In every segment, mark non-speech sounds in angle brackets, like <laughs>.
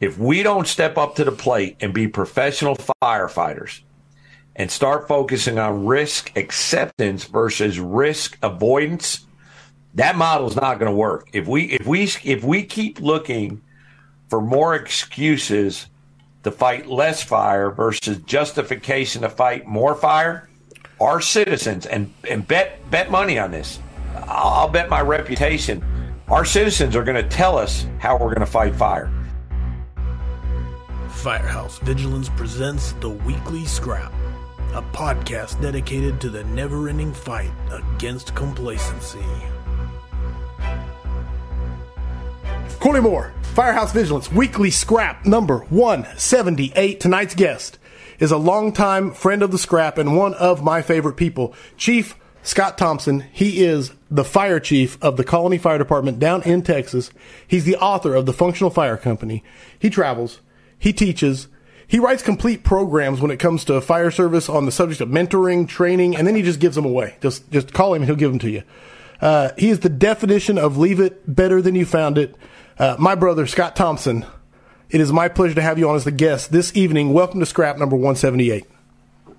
if we don't step up to the plate and be professional firefighters and start focusing on risk acceptance versus risk avoidance, that model is not going to work. If we if we if we keep looking for more excuses to fight less fire versus justification to fight more fire, our citizens and and bet bet money on this. I'll, I'll bet my reputation. Our citizens are going to tell us how we're going to fight fire. Firehouse Vigilance presents the Weekly Scrap, a podcast dedicated to the never ending fight against complacency. Corley Moore, Firehouse Vigilance, Weekly Scrap number 178. Tonight's guest is a longtime friend of the scrap and one of my favorite people, Chief Scott Thompson. He is the fire chief of the Colony Fire Department down in Texas. He's the author of the Functional Fire Company. He travels, he teaches, he writes complete programs when it comes to fire service on the subject of mentoring, training, and then he just gives them away. Just just call him and he'll give them to you. Uh, he is the definition of leave it better than you found it. Uh, my brother, Scott Thompson, it is my pleasure to have you on as the guest this evening. Welcome to Scrap number 178.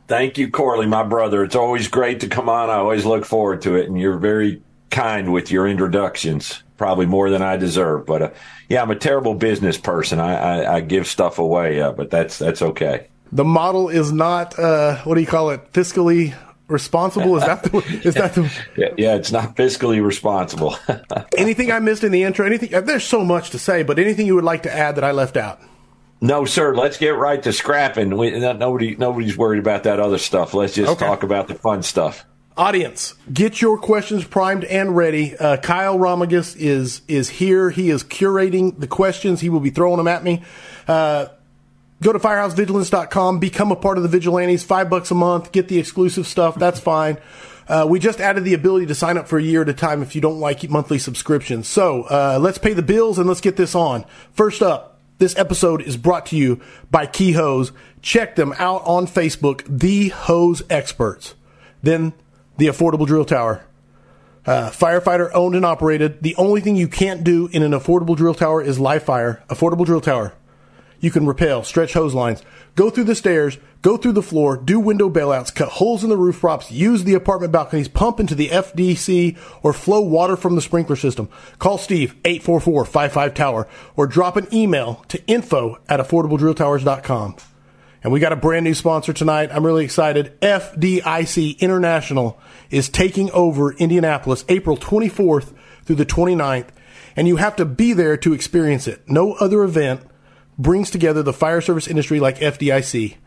Thank you, Corley, my brother. It's always great to come on. I always look forward to it, and you're very kind with your introductions, probably more than I deserve. But uh, yeah, I'm a terrible business person. I, I, I give stuff away, uh, but that's that's okay. The model is not uh, what do you call it? Fiscally responsible? Is that the, <laughs> is that the? yeah, yeah, it's not fiscally responsible. <laughs> anything I missed in the intro? Anything? uh, There's so much to say, but anything you would like to add that I left out? no, sir. Let's get right to scrapping. We, nobody nobody's worried about that other stuff. Let's just Okay. talk about the fun stuff. Audience, get your questions primed and ready. Uh, Kyle Romagus is is here. He is curating the questions. He will be throwing them at me. Uh, go to firehousevigilance.com, become a part of the Vigilantes. Five bucks a month, get the exclusive stuff. That's fine. Uh, we just added the ability to sign up for a year at a time if you don't like monthly subscriptions. So uh, let's pay the bills and let's get this on. First up, this episode is brought to you by Key Hose. Check them out on Facebook, The Hose Experts. Then the Affordable Drill Tower. Uh, firefighter owned and operated. The only thing you can't do in an affordable drill tower is live fire. Affordable drill tower. You can rappel, stretch hose lines, go through the stairs, go through the floor, do window bailouts, cut holes in the roof props, use the apartment balconies, pump into the FDC, or flow water from the sprinkler system. Call Steve, 844-55-TOWER, or drop an email to info at affordabledrilltowers.com. And we got a brand new sponsor tonight. I'm really excited. FDIC International is taking over Indianapolis April 24th through the 29th. And you have to be there to experience it. No other event brings together the fire service industry like FDIC.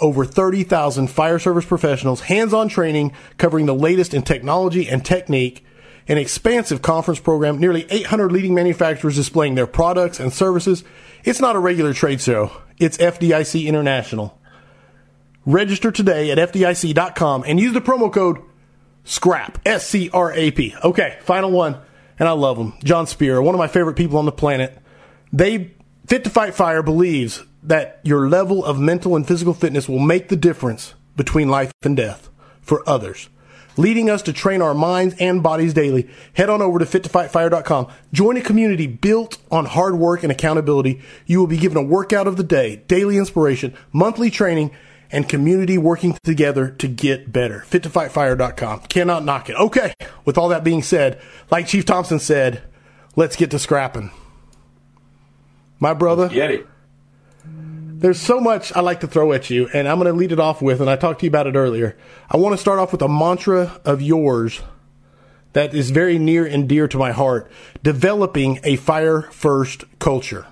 Over 30,000 fire service professionals, hands-on training covering the latest in technology and technique, an expansive conference program, nearly 800 leading manufacturers displaying their products and services. It's not a regular trade show. It's FDIC International. Register today at FDIC.com and use the promo code SCRAP, S C R A P. Okay, final one, and I love them. John Spear, one of my favorite people on the planet. They, Fit to Fight Fire believes that your level of mental and physical fitness will make the difference between life and death for others. Leading us to train our minds and bodies daily. Head on over to fittofightfire.com. Join a community built on hard work and accountability. You will be given a workout of the day, daily inspiration, monthly training, and community working together to get better. Fittofightfire.com. Cannot knock it. Okay. With all that being said, like Chief Thompson said, let's get to scrapping. My brother, it? There's so much I like to throw at you, and I'm going to lead it off with, and I talked to you about it earlier. I want to start off with a mantra of yours that is very near and dear to my heart developing a fire first culture.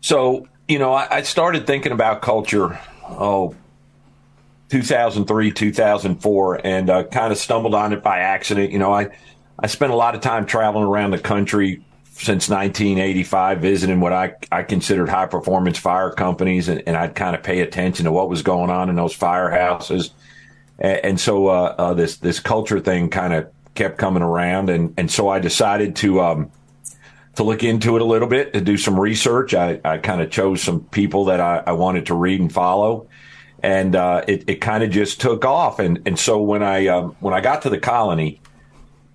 So, you know, I, I started thinking about culture, oh, 2003, 2004, and uh, kind of stumbled on it by accident. You know, I, I spent a lot of time traveling around the country since 1985, visiting what I, I considered high performance fire companies, and, and I'd kind of pay attention to what was going on in those firehouses. And, and so uh, uh, this this culture thing kind of kept coming around, and, and so I decided to um, to look into it a little bit, to do some research. I, I kind of chose some people that I, I wanted to read and follow, and uh, it, it kind of just took off. And and so when I um, when I got to the colony,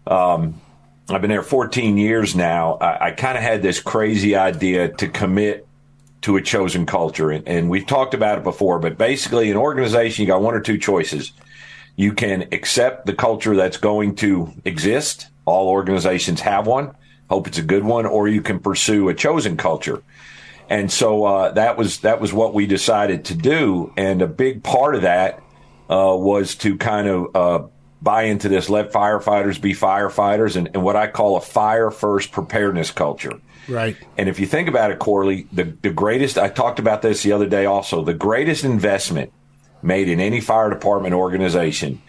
um, I've been there 14 years now. I, I kind of had this crazy idea to commit to a chosen culture. And, and we've talked about it before, but basically, an organization, you got one or two choices. You can accept the culture that's going to exist. All organizations have one. Hope it's a good one, or you can pursue a chosen culture. And so uh, that was that was what we decided to do. And a big part of that uh, was to kind of uh, buy into this let firefighters be firefighters and, and, what I call a fire first preparedness culture. Right. And if you think about it, Corley, the, the greatest, I talked about this the other day also, the greatest investment made in any fire department organization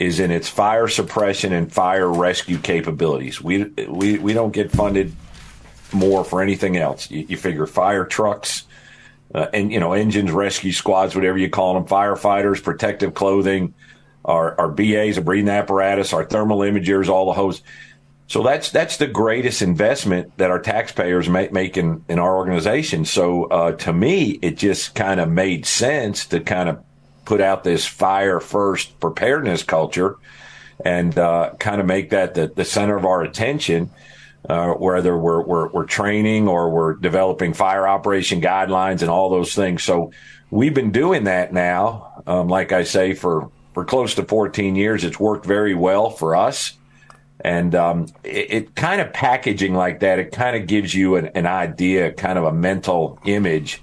is in its fire suppression and fire rescue capabilities. We, we, we don't get funded more for anything else. You, you figure fire trucks, uh, and you know engines, rescue squads, whatever you call them, firefighters, protective clothing, our, our BAs, our breathing apparatus, our thermal imagers, all the hose. So that's that's the greatest investment that our taxpayers make, make in, in our organization. So uh, to me, it just kind of made sense to kind of put out this fire first preparedness culture and uh, kind of make that the, the center of our attention uh, whether we're, we're, we're training or we're developing fire operation guidelines and all those things. So we've been doing that now, um, like I say, for, for close to 14 years. It's worked very well for us. And um, it, it, kind of packaging like that, it kind of gives you an, an idea, kind of a mental image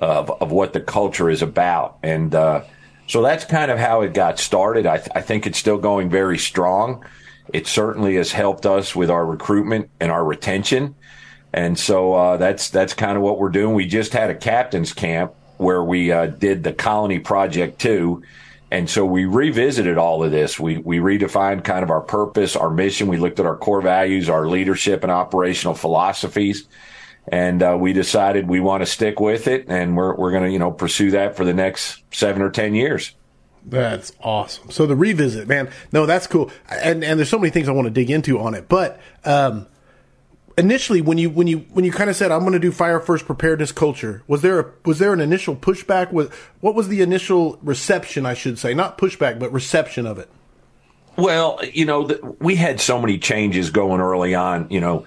of, of what the culture is about. And uh, so that's kind of how it got started. I, th- I think it's still going very strong. It certainly has helped us with our recruitment and our retention. And so uh, that's that's kind of what we're doing. We just had a captain's camp where we uh, did the Colony Project too. And so we revisited all of this. We we redefined kind of our purpose, our mission. We looked at our core values, our leadership and operational philosophies, and uh, we decided we want to stick with it, and we're we're going to you know pursue that for the next seven or ten years. That's awesome. So the revisit, man. No, that's cool. And and there's so many things I want to dig into on it. But um, initially, when you when you when you kind of said I'm going to do fire first preparedness culture, was there a, was there an initial pushback? Was what was the initial reception? I should say, not pushback, but reception of it. Well, you know, the, we had so many changes going early on. You know,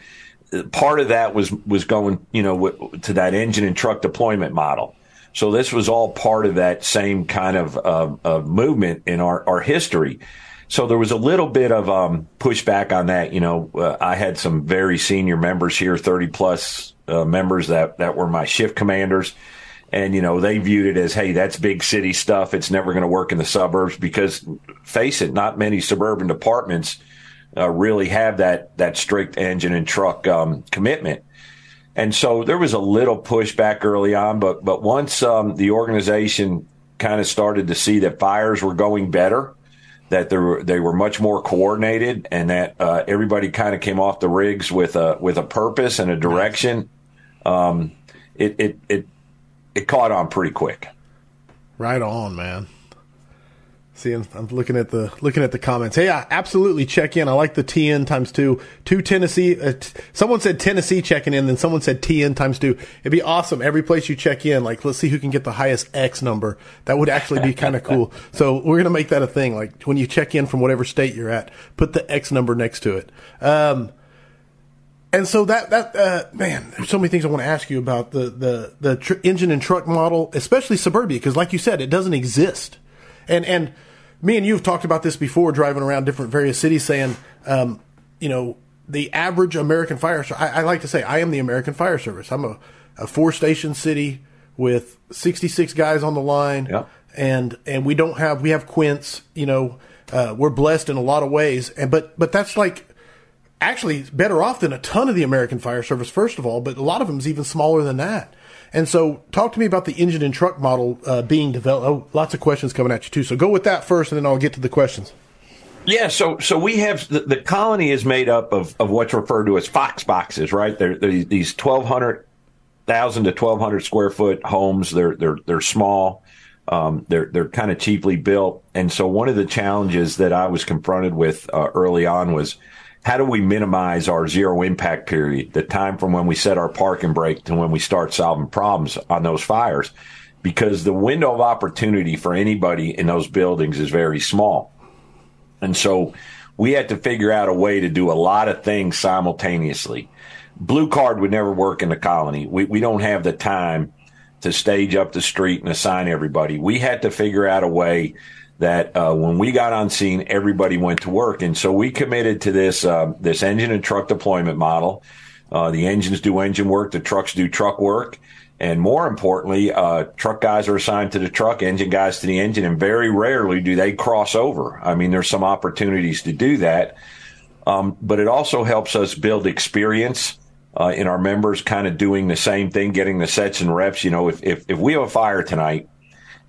part of that was was going, you know, to that engine and truck deployment model so this was all part of that same kind of, uh, movement in our, our history. So there was a little bit of um, pushback on that. You know, uh, I had some very senior members here, 30 plus uh, members that, that were my shift commanders. And, you know, they viewed it as, hey, that's big city stuff. It's never going to work in the suburbs because, face it, not many suburban departments uh, really have that, that strict engine and truck um, commitment. And so there was a little pushback early on, but but once um, the organization kind of started to see that fires were going better, that they were they were much more coordinated, and that uh, everybody kind of came off the rigs with a with a purpose and a direction. Um, it, it it it caught on pretty quick. Right on, man. See, I'm looking at the looking at the comments. Hey, I absolutely check in. I like the TN times two. Two Tennessee. Uh, t- someone said Tennessee checking in, then someone said TN times two. It'd be awesome. Every place you check in, like let's see who can get the highest X number. That would actually be kind of cool. <laughs> So we're gonna make that a thing. Like when you check in from whatever state you're at, put the X number next to it. Um, and so that that uh, man, there's so many things I want to ask you about the the the tr- engine and truck model, especially suburbia, because like you said, it doesn't exist. And and me and you have talked about this before, driving around different various cities, saying, um, you know, the average American fire. I, I, like to say I am the American Fire Service. I'm a, a four station city with 66 guys on the line, yep. and and we don't have we have quints. You know, uh, we're blessed in a lot of ways, and but but that's like actually better off than a ton of the American Fire Service. First of all, but a lot of them is even smaller than that. And so, talk to me about the engine and truck model uh, being developed. Oh, lots of questions coming at you too. So, go with that first, and then I'll get to the questions. Yeah, so so we have the, the colony is made up of, of what's referred to as Fox boxes, right? They're, they're these twelve hundred thousand to twelve hundred square foot homes. They're they're they're small. Um, they're they're kind of cheaply built, and so one of the challenges that I was confronted with uh, early on was how do we minimize our zero impact period, the time from when we set our parking brake to when we start solving problems on those fires? Because the window of opportunity for anybody in those buildings is very small. And so we had to figure out a way to do a lot of things simultaneously. Blue card would never work in the colony. We, we don't have the time to stage up the street and assign everybody. We had to figure out a way that uh, when we got on scene, everybody went to work, and so we committed to this uh, this engine and truck deployment model. Uh, the engines do engine work, the trucks do truck work, and more importantly, uh, truck guys are assigned to the truck, engine guys to the engine, and very rarely do they cross over. I mean, there's some opportunities to do that, um, but it also helps us build experience. Uh, in our members kind of doing the same thing, getting the sets and reps. You know, if, if, if we have a fire tonight,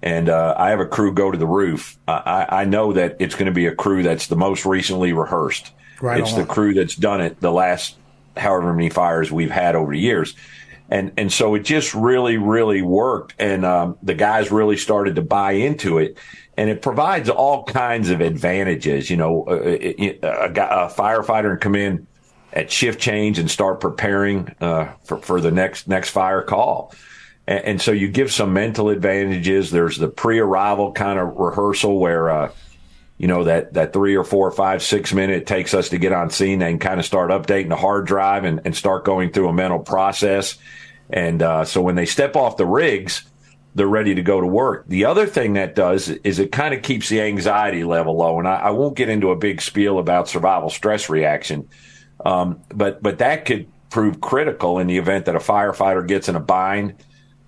and uh, I have a crew go to the roof, I, I know that it's going to be a crew that's the most recently rehearsed. Right it's on. the crew that's done it the last however many fires we've had over the years. And, and so it just really, really worked. And um, the guys really started to buy into it. And it provides all kinds of advantages. You know, a, a, a, a firefighter can come in at shift change and start preparing uh, for, for the next next fire call. And, and, so you give some mental advantages. There's the pre-arrival kind of rehearsal where, uh, you know, that, that three or four, five, six minute takes us to get on scene and kind of start updating the hard drive and, and start going through a mental process. And uh, so when they step off the rigs, they're ready to go to work. The other thing that does is it kind of keeps the anxiety level low. And I, I won't get into a big spiel about survival stress reaction, um, but but that could prove critical in the event that a firefighter gets in a bind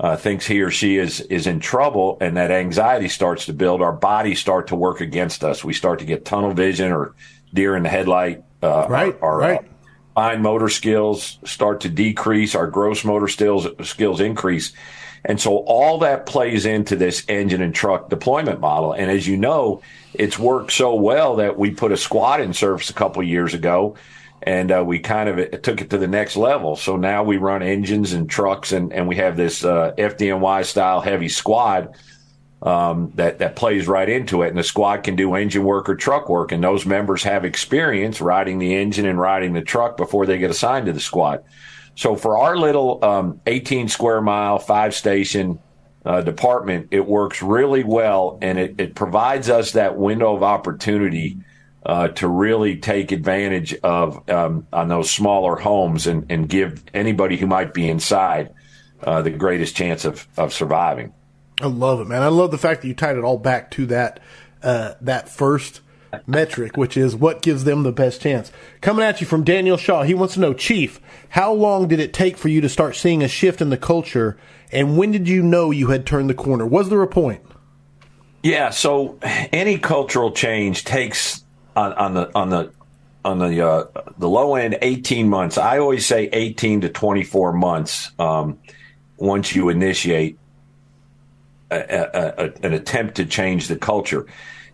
uh, thinks he or she is is in trouble, and that anxiety starts to build, our bodies start to work against us. We start to get tunnel vision or deer in the headlight. Uh, right, our, right. Uh, fine motor skills start to decrease. Our gross motor skills skills increase. And so all that plays into this engine and truck deployment model. And as you know, it's worked so well that we put a squad in service a couple years ago and uh, we kind of took it to the next level. So now we run engines and trucks, and, and we have this uh, FDNY style heavy squad um, that that plays right into it. And the squad can do engine work or truck work, and those members have experience riding the engine and riding the truck before they get assigned to the squad. So for our little um, 18 square mile, five station uh, department, it works really well, and it, it provides us that window of opportunity uh, to really take advantage of um, on those smaller homes and, and give anybody who might be inside uh, the greatest chance of, of surviving. I love it, man. I love the fact that you tied it all back to that uh, that first metric, which is what gives them the best chance. Coming at you from Daniel Shaw, he wants to know, Chief, how long did it take for you to start seeing a shift in the culture, and when did you know you had turned the corner? Was there a point? Yeah, so any cultural change takes on, on the on the on the uh, the low end, eighteen months. I always say eighteen to twenty four months um, once you initiate a, a, a, an attempt to change the culture.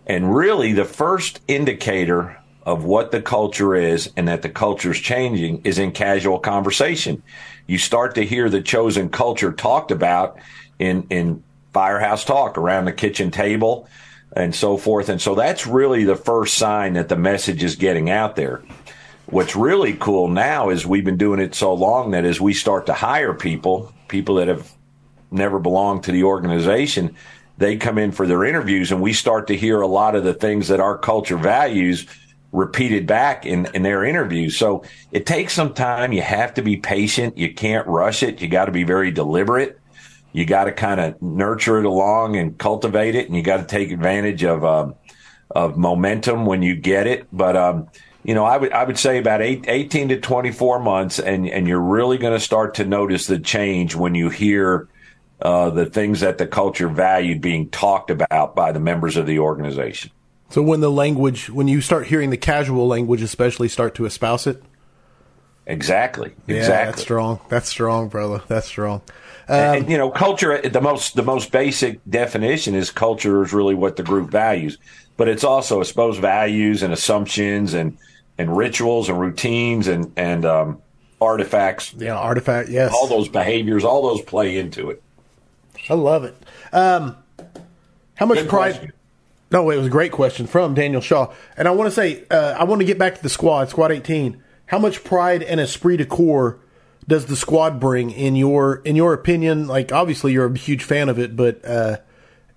And really, the first indicator of what the culture is and that the culture is changing is in casual conversation. You start to hear the chosen culture talked about in in firehouse talk around the kitchen table and so forth. And so that's really the first sign that the message is getting out there. What's really cool now is we've been doing it so long that as we start to hire people, people that have never belonged to the organization, they come in for their interviews and we start to hear a lot of the things that our culture values repeated back in, in their interviews. So it takes some time. You have to be patient. You can't rush it. You got to be very deliberate you got to kind of nurture it along and cultivate it, and you got to take advantage of um, of momentum when you get it. But um, you know, I would I would say about eight, 18 to twenty four months, and and you're really going to start to notice the change when you hear uh, the things that the culture valued being talked about by the members of the organization. So when the language, when you start hearing the casual language, especially start to espouse it. Exactly. Yeah. That's strong. That's strong, brother. That's strong. Um, and, you know, culture. The most the most basic definition is culture is really what the group values, but it's also I suppose values and assumptions and and rituals and routines and and um, artifacts. Yeah, artifact. Yes, all those behaviors, all those play into it. I love it. Um, how much Good pride? Question. No, it was a great question from Daniel Shaw, and I want to say uh, I want to get back to the squad, Squad 18. How much pride and esprit de corps does the squad bring in your in your opinion? Like obviously you're a huge fan of it, but uh,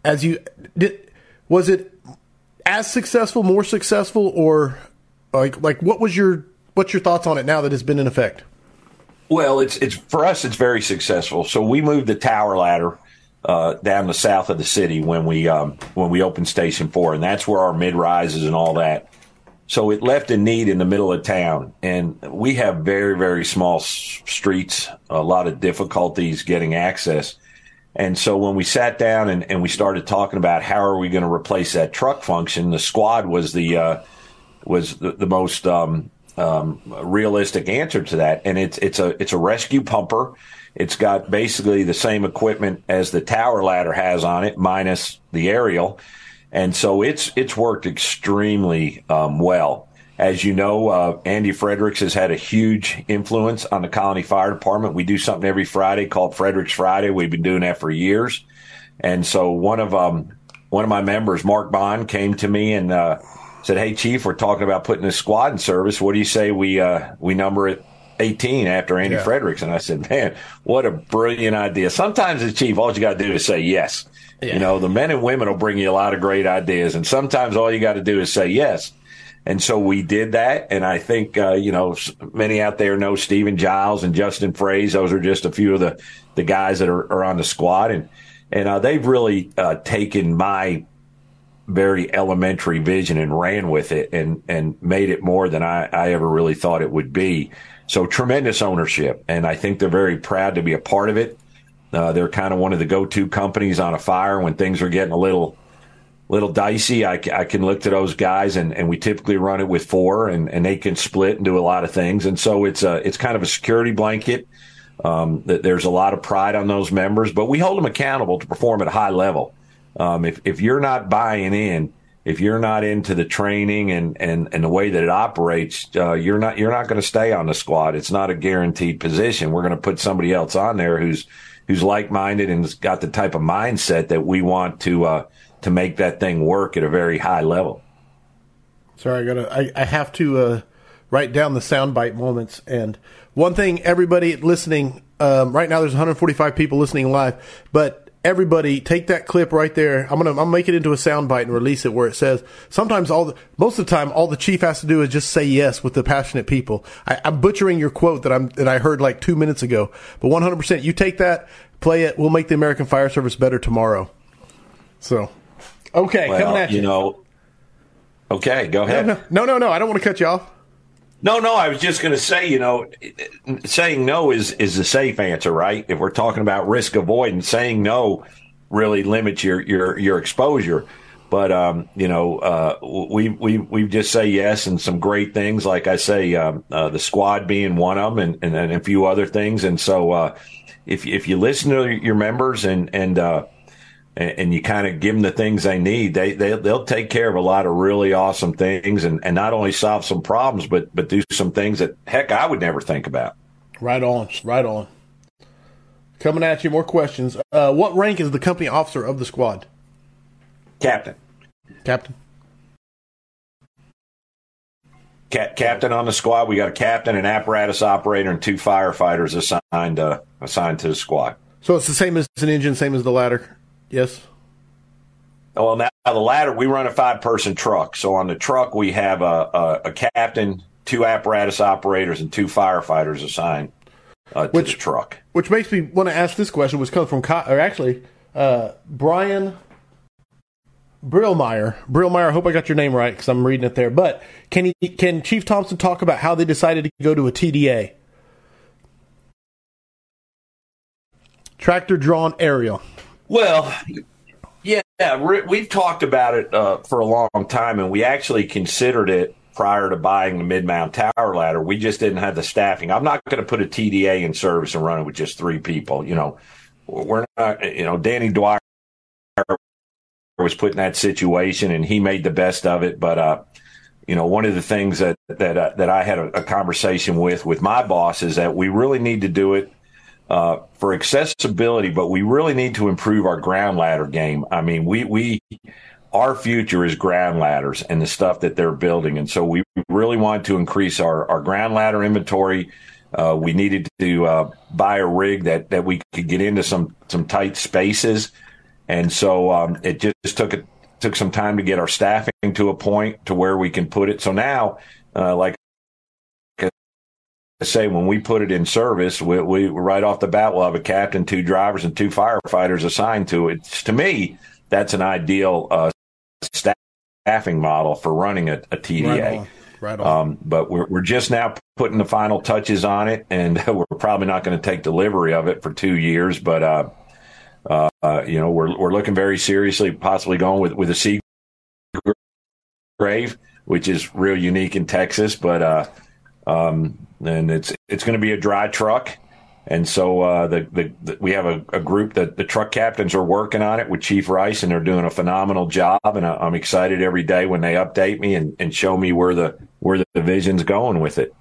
as you did, was it as successful, more successful, or Like, like what was your what's your thoughts on it now that it's been in effect? Well, it's it's for us. It's very successful. So we moved the tower ladder uh, down the south of the city when we um, when we opened Station Four, and that's where our mid rises and all that. So it left a need in the middle of town, and we have very very small s- streets, a lot of difficulties getting access. And so when we sat down and, and we started talking about how are we going to replace that truck function, the squad was the uh, was the, the most um, um, realistic answer to that. And it's it's a it's a rescue pumper. It's got basically the same equipment as the tower ladder has on it, minus the aerial. And so it's it's worked extremely um, well. As you know, uh, Andy Fredericks has had a huge influence on the Colony Fire Department. We do something every Friday called Fredericks Friday. We've been doing that for years. And so one of um, one of my members, Mark Bond, came to me and uh, said, "Hey, Chief, we're talking about putting a squad in service. What do you say we uh, we number it 18 after Andy yeah. Fredericks?" And I said, "Man, what a brilliant idea! Sometimes as chief, all you got to do is say yes. Yeah. You know, the men and women will bring you a lot of great ideas, and sometimes all you got to do is say yes." And so we did that. And I think, uh, you know, many out there know Stephen Giles and Justin Fraze. Those are just a few of the, the guys that are, are on the squad. And, and uh, they've really uh, taken my very elementary vision and ran with it and, and made it more than I, I ever really thought it would be. So tremendous ownership. And I think they're very proud to be a part of it. Uh, they're kind of one of the go-to companies on a fire when things are getting a little little dicey. I, I can look to those guys, and, and we typically run it with four, and, and they can split and do a lot of things. And so it's a it's kind of a security blanket. Um, there's a lot of pride on those members, but we hold them accountable to perform at a high level. Um, if if you're not buying in, if you're not into the training and and, and the way that it operates, uh, you're not you're not going to stay on the squad. It's not a guaranteed position. We're going to put somebody else on there who's who's like minded and has got the type of mindset that we want to. Uh, to make that thing work at a very high level. Sorry, I gotta. I, I have to uh, write down the soundbite moments. And one thing, everybody listening um, right now, there's 145 people listening live, but everybody take that clip right there. I'm gonna I'm make it into a soundbite and release it where it says sometimes all the, most of the time all the chief has to do is just say yes with the passionate people. I, am butchering your quote that I'm that I heard like two minutes ago, but 100 percent you take that, play it. We'll make the American Fire Service better tomorrow. So Okay, well, coming at you. You know. Okay, go ahead. No, no, no, no. I don't want to cut you off. No, no. I was just going to say, you know, saying no is is the safe answer, right? If we're talking about risk avoidance, saying no really limits your your your exposure. But um, you know, uh, we we we just say yes and some great things, like I say, um, uh, the squad being one of them, and, and, and a few other things. And so, uh, if if you listen to your members and and uh, and, and you kind of give them the things they need, they, they they'll take care of a lot of really awesome things, and, and not only solve some problems, but but do some things that heck I would never think about. Right on, right on. Coming at you, more questions. Uh, what rank is the company officer of the squad? Captain. Captain. captain on the squad. We got a captain, an apparatus operator, and two firefighters assigned uh, assigned to the squad. So it's the same as an engine, same as the ladder. Yes. Well, now the ladder, we run a five person truck. So on the truck, we have a, a, a captain, two apparatus operators, and two firefighters assigned uh, to which, the truck. Which makes me want to ask this question, which comes from, or actually, uh, Brian Brillmeyer. Brillmeyer, I hope I got your name right because I'm reading it there. But can he, can Chief Thompson talk about how they decided to go to a TDA? Tractor drawn aerial. Well, yeah, we've talked about it uh, for a long time, and we actually considered it prior to buying the mid mount tower ladder. We just didn't have the staffing. I'm not going to put a TDA in service and run it with just three people. You know, we're not. You know, Danny Dwyer was put in that situation, and he made the best of it. But uh, you know, one of the things that that uh, that I had a, a conversation with with my boss is that we really need to do it uh, for accessibility, but we really need to improve our ground ladder game. I mean, we we our future is ground ladders and the stuff that they're building, and so we really want to increase our our ground ladder inventory. Uh, we needed to uh, buy a rig that that we could get into some some tight spaces, and so um, it just took it took some time to get our staffing to a point to where we can put it. So now uh, like say, when we put it in service, we, we right off the bat we'll have a captain, two drivers, and two firefighters assigned to it. To me, that's an ideal uh, staffing model for running a, a TDA. Right on. Right on. Um, but we're, we're just now putting the final touches on it, and <laughs> we're probably not going to take delivery of it for two years. But uh, uh, you know, we're we're looking very seriously, possibly going with with a sea grave, which is real unique in Texas. But uh, um, and it's it's going to be a dry truck. And so uh, the, the, the, we have a, a, group that the truck captains are working on it with Chief Rice, and they're doing a phenomenal job. And I, am excited every day when they update me and, and show me where the where the division's going with it.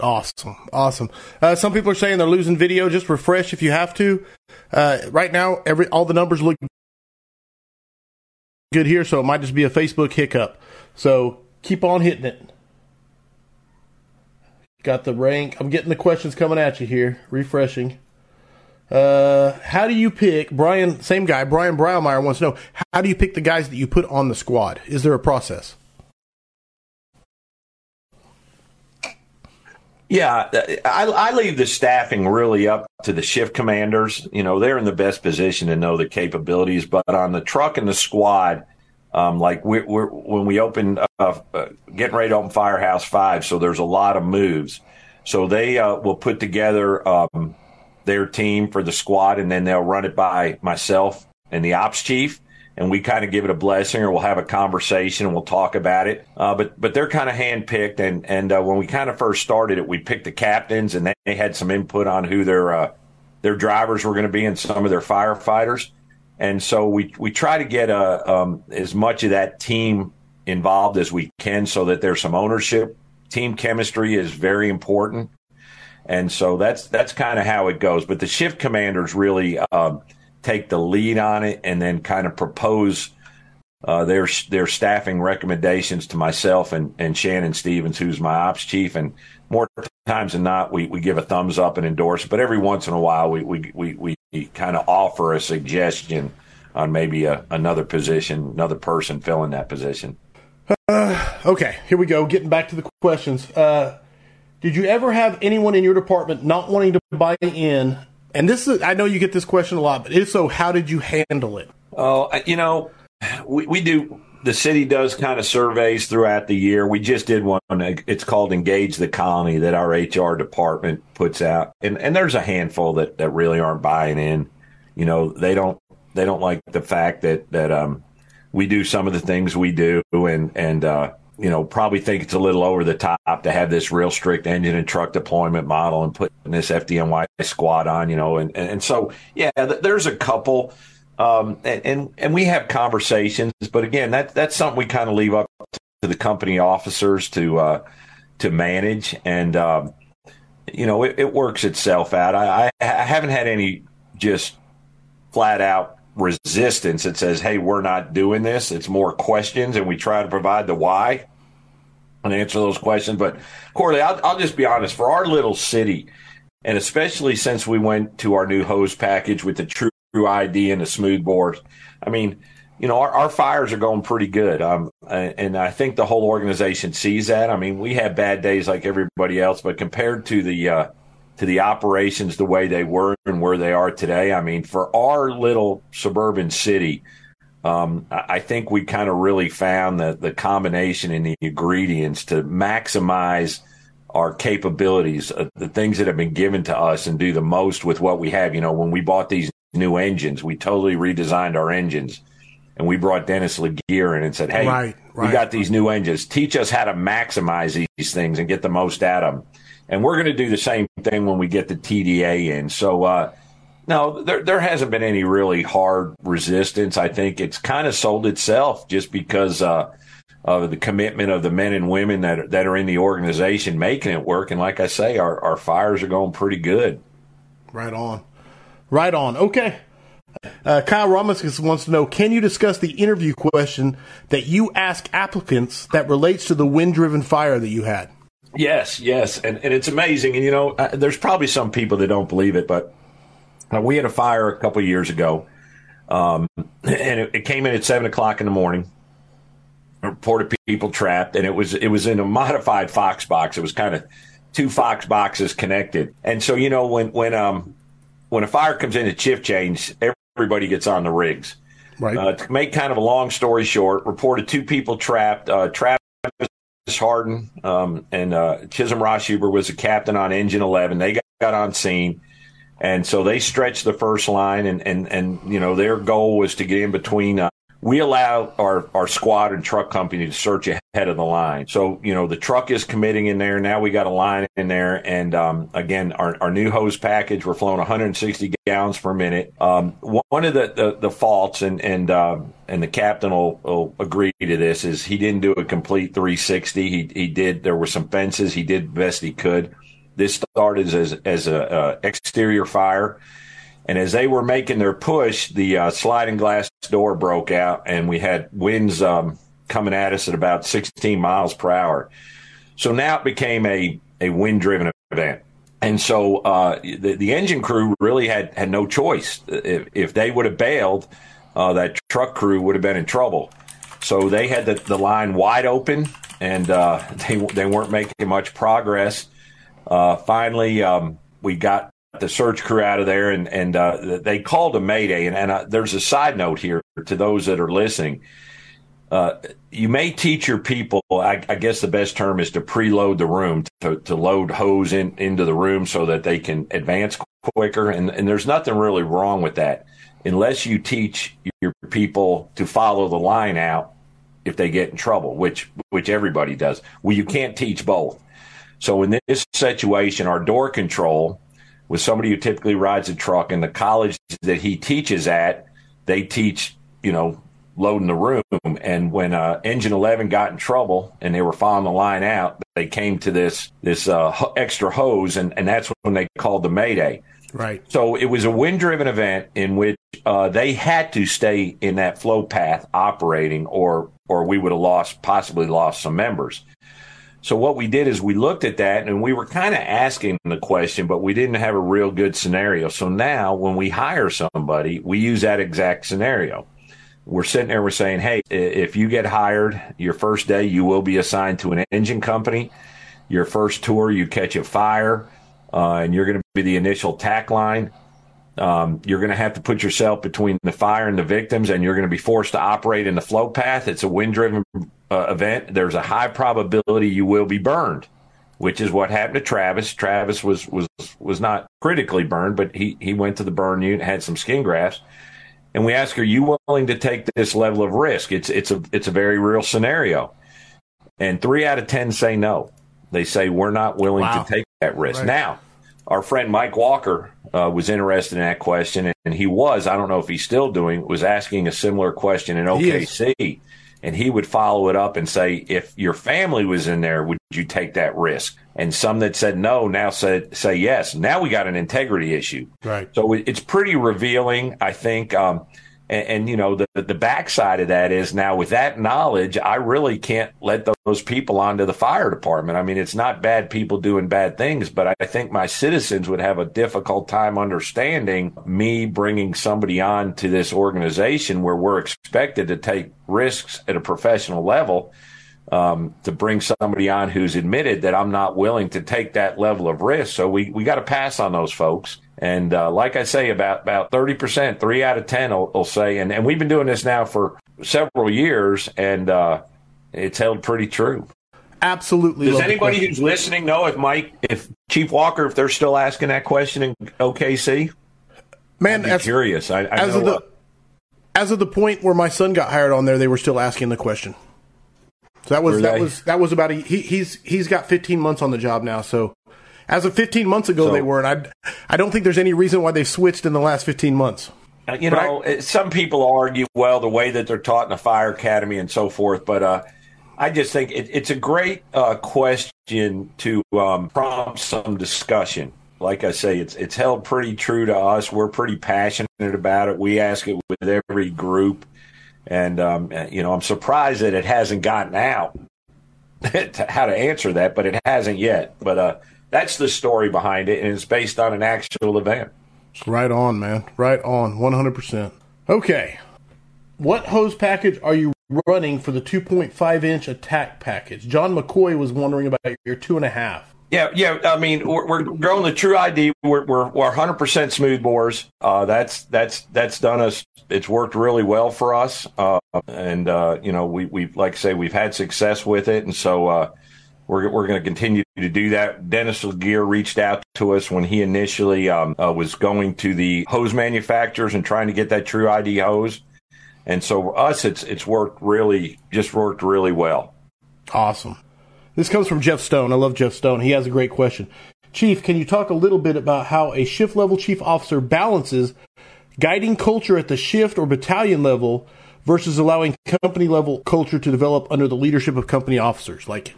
Awesome, awesome. Uh, some people are saying they're losing video. Just refresh if you have to. Uh, right now, every all the numbers look good here, so it might just be a Facebook hiccup. So keep on hitting it. Got the rank. I'm getting the questions coming at you here. Refreshing. Uh, how do you pick Brian? Same guy, Brian Braumeyer wants to know how do you pick the guys that you put on the squad? Is there a process? Yeah, I, I leave the staffing really up to the shift commanders. You know, they're in the best position to know the capabilities. But on the truck and the squad, um, like we're, we're, when we open, uh, uh, getting ready to open Firehouse Five, so there's a lot of moves. So they uh, will put together um, their team for the squad, and then they'll run it by myself and the ops chief, and we kind of give it a blessing, or we'll have a conversation and we'll talk about it. Uh, but but they're kind of handpicked, and and uh, when we kind of first started it, we picked the captains, and they had some input on who their uh, their drivers were going to be, and some of their firefighters and so we we try to get a, uh, um, as much of that team involved as we can, so that there's some ownership. Team chemistry is very important, and so that's that's kind of how it goes. But the shift commanders really um, take the lead on it, and then kind of propose uh, their their staffing recommendations to myself and, and Shannon Stevens, who's my ops chief, and more times than not, we, we give a thumbs up and endorse. But every once in a while, we we we, we kind of offer a suggestion on maybe a, another position, another person filling that position. Uh, okay, here we go. Getting back to the questions. Uh, did you ever have anyone in your department not wanting to buy in? And this is, I know you get this question a lot, but if so, how did you handle it? Oh, you know, we, we do the city does kind of surveys throughout the year. We just did one. It's called Engage the Colony that our HR department puts out, and and there's a handful that that really aren't buying in. You know, they don't they don't like the fact that that um we do some of the things we do, and and uh, you know probably think it's a little over the top to have this real strict engine and truck deployment model and putting this FDNY squad on. You know, and and, and so yeah, there's a couple um, and, and, and we have conversations, but again, that that's something we kind of leave up to the company officers to uh, to manage, and um, you know it, it, works itself out. I, I haven't had any just flat out resistance that says, "Hey, we're not doing this." It's more questions, and we try to provide the why and answer those questions. But Corley, I'll, I'll just be honest. For our little city, and especially since we went to our new hose package with the true ID and the smooth bores. I mean, you know, our, our fires are going pretty good. Um, and I think the whole organization sees that. I mean, we have bad days like everybody else, but compared to the, uh, to the operations the way they were and where they are today, I mean, for our little suburban city, um, I think we kind of really found the, the combination and the ingredients to maximize our capabilities, uh, the things that have been given to us, and do the most with what we have. You know, when we bought these new engines. We totally redesigned our engines. And we brought Dennis LeGear in and said, Hey, right, right. we got these new engines. Teach us how to maximize these things and get the most out of them. And we're going to do the same thing when we get the TDA in. So, uh, no, there, there hasn't been any really hard resistance. I think it's kind of sold itself just because uh, of the commitment of the men and women that are, that are in the organization making it work. And like I say, our, our fires are going pretty good. Right on. Right on. Okay. Uh, Kyle Ramos wants to know Can you discuss the interview question that you ask applicants that relates to the wind driven fire that you had? Yes, yes. And, and it's amazing. And, you know, uh, there's probably some people that don't believe it, but uh, we had a fire a couple years ago. Um, <clears throat> and it, it, came in at 7 o'clock in the morning. reported people trapped, and it was it was in a <laughs> modified Fox box. It was kind of two Fox boxes connected, and so you know when when um when a fire comes in at shift change, everybody gets on the rigs. Right. Uh, to make kind of a long story short, reported two people trapped. Uh, Travis Harden um, and uh, Chisholm Rosshuber was the captain on Engine 11. They got, got on scene. And so they stretched the first line, and, and, and you know their goal was to get in between uh, we allow our, our squad and truck company to search ahead of the line. So, you know, the truck is committing in there. Now we got a line in there. And um, again, our, our new hose package, we're flowing 160 gallons per minute. Um, one of the, the, the, faults, and, and, uh, and the captain will, will, agree to this, is he didn't do a complete 360. He, he did, there were some fences. He did best he could. This started as, as a, uh, exterior fire. And as they were making their push, the uh, sliding glass door broke out, and we had winds um, coming at us at about 16 miles per hour. So now it became a, a wind driven event. And so uh, the, the engine crew really had, had no choice. If, if they would have bailed, uh, that truck crew would have been in trouble. So they had the, the line wide open, and uh, <laughs> they, they weren't making much progress. Uh, finally, um, we got the search crew out of there, and and uh, they called a mayday. And, and uh, there's a side note here to those that are listening. Uh, you may teach your people. I, I, guess the best term is to preload the room, to, to load hose in, into the room so that they can advance quicker. And, and there's nothing really wrong with that, unless you teach your people to follow the line out if they get in trouble, which which everybody does. Well, you can't teach both. So in this situation, our door control with somebody who typically rides a truck and the college that he teaches at, they teach, you know, loading the room. And when uh, Engine 11 got in trouble and they were following the line out, they came to this this uh, extra hose, and, and that's when they called the Mayday. Right. So it was a wind driven event in which uh, they had to stay in that flow path operating, or or we would have lost possibly lost some members. So what we did is we looked at that and we were kind of asking the question, but we didn't have a real good scenario. So now when we hire somebody, we use that exact scenario. We're sitting there, we're saying, hey, if you get hired your first day, you will be assigned to an engine company. Your first tour, you catch a fire, uh, and you're going to be the initial tack line. Um, you're going to have to put yourself between the fire and the victims, and you're going to be forced to operate in the flow path. It's a wind driven uh, event. There's a high probability you will be burned, which is what happened to Travis. Travis was was was not critically burned, but he he went to the burn unit, had some skin grafts, and we asked, "Are you willing to take this level of risk?" It's it's a it's a very real scenario, and three out of ten say no. They say we're not willing wow. to take that risk. Right. Now, our friend Mike Walker uh, was interested in that question, and he was, I don't know if he's still doing, was asking a similar question in OKC. And he would follow it up and say, if your family was in there, would you take that risk? And some that said no now said say yes. Now we got an integrity issue. Right. So it's pretty revealing, I think. Um, and, and, you know, the, the backside of that is now with that knowledge, I really can't let those people onto the fire department. I mean, it's not bad people doing bad things, but I think my citizens would have a difficult time understanding me bringing somebody on to this organization where we're expected to take risks at a professional level. Um, to bring somebody on who's admitted that I'm not willing to take that level of risk. So we, we got to pass on those folks. And uh, like I say, about about thirty percent, three out of ten will, will, say, and, and we've been doing this now for several years, and uh, it's held pretty true. Absolutely. Does anybody who's listening know if Mike, if Chief Walker, if they're still asking that question in OKC? Man, as, curious. I, I as of the as of the point where my son got hired on there, they were still asking the question. So that was that was that was about a, he, he's he's got 15 months on the job now. So as of 15 months ago, so, they were, and I, I don't think there's any reason why they've switched in the last 15 months. Uh, you know, I, some people argue, well, the way that they're taught in the fire academy and so forth, but uh, I just think it, it's a great uh, question to um, prompt some discussion. Like I say, it's it's held pretty true to us. We're pretty passionate about it. We ask it with every group, and um, you know, I'm surprised that it hasn't gotten out <laughs> how to answer that, but it hasn't yet. But uh, that's the story behind it, and it's based on an actual event. Right on, man. Right on. 100%. Okay. What hose package are you running for the 2.5 inch attack package? John McCoy was wondering about your two and a half. Yeah, yeah. I mean, we're, we're growing the True ID. We're we're, we're 100% smooth bores. Uh, that's that's that's done us. It's worked really well for us. Uh, and uh, you know, we we like I say we've had success with it, and so uh, we're we're going to continue to do that. Dennis LeGear reached out to us when he initially um, uh, was going to the hose manufacturers and trying to get that True ID hose. And so for us, it's it's worked really, just worked really well. Awesome. This comes from Jeff Stone. I love Jeff Stone. He has a great question. Chief, can you talk a little bit about how a shift level chief officer balances guiding culture at the shift or battalion level versus allowing company level culture to develop under the leadership of company officers? Like,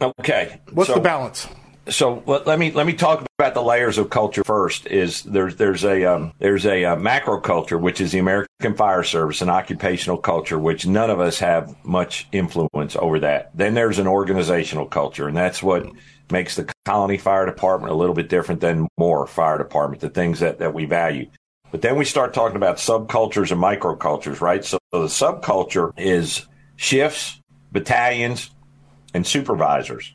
okay, what's so, the balance? so let, let, me let me talk about the layers of culture first. Is there's there's a um, there's a, uh, macro culture which is the American Fire Service, an occupational culture which none of us have much influence over that. Then there's an organizational culture, and that's what makes the Colony Fire Department a little bit different than more Fire Department. The things that that we value. But then we start talking about subcultures and microcultures, right? So, so the subculture is shifts, battalions, and supervisors.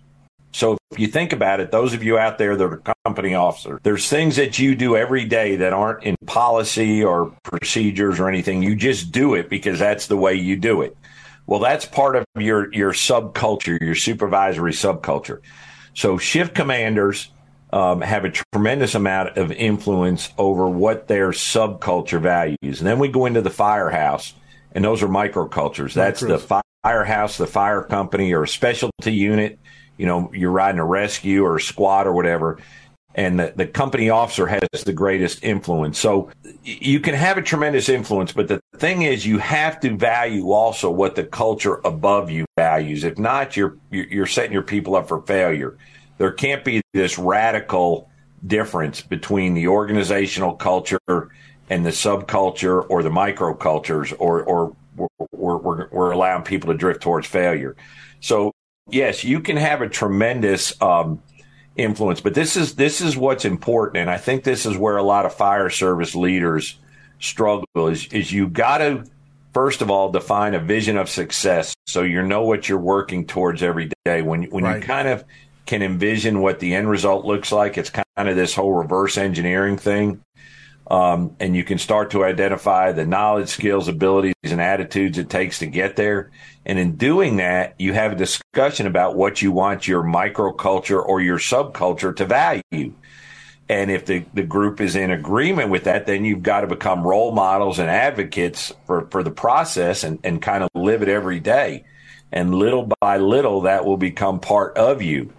So if you think about it, those of you out there that are company officers, there's things that you do every day that aren't in policy or procedures or anything. You just do it because that's the way you do it. Well, that's part of your, your subculture, your supervisory subculture. So shift commanders um, have a tremendous amount of influence over what their subculture values. And then we go into the firehouse, and those are microcultures. That's the firehouse, the fire company, or a specialty unit you know, you're riding a rescue or a squad or whatever, and the, the company officer has the greatest influence. So you can have a tremendous influence, but the thing is, you have to value also what the culture above you values. If not, you're you're setting your people up for failure. There can't be this radical difference between the organizational culture and the subculture or the microcultures, or or we're, we're, we're allowing people to drift towards failure. So yes, you can have a tremendous um, influence, but this is this is what's important, and I think this is where a lot of fire service leaders struggle. Is is you got to first of all define a vision of success, so you know what you're working towards every day. When when right. you kind of can envision what the end result looks like, it's kind of this whole reverse engineering thing. Um, and you can start to identify the knowledge, skills, abilities, and attitudes it takes to get there. And in doing that, you have a discussion about what you want your microculture or your subculture to value. And if the, the group is in agreement with that, then you've got to become role models and advocates for, for the process and, and kind of live it every day. And little by little, that will become part of you.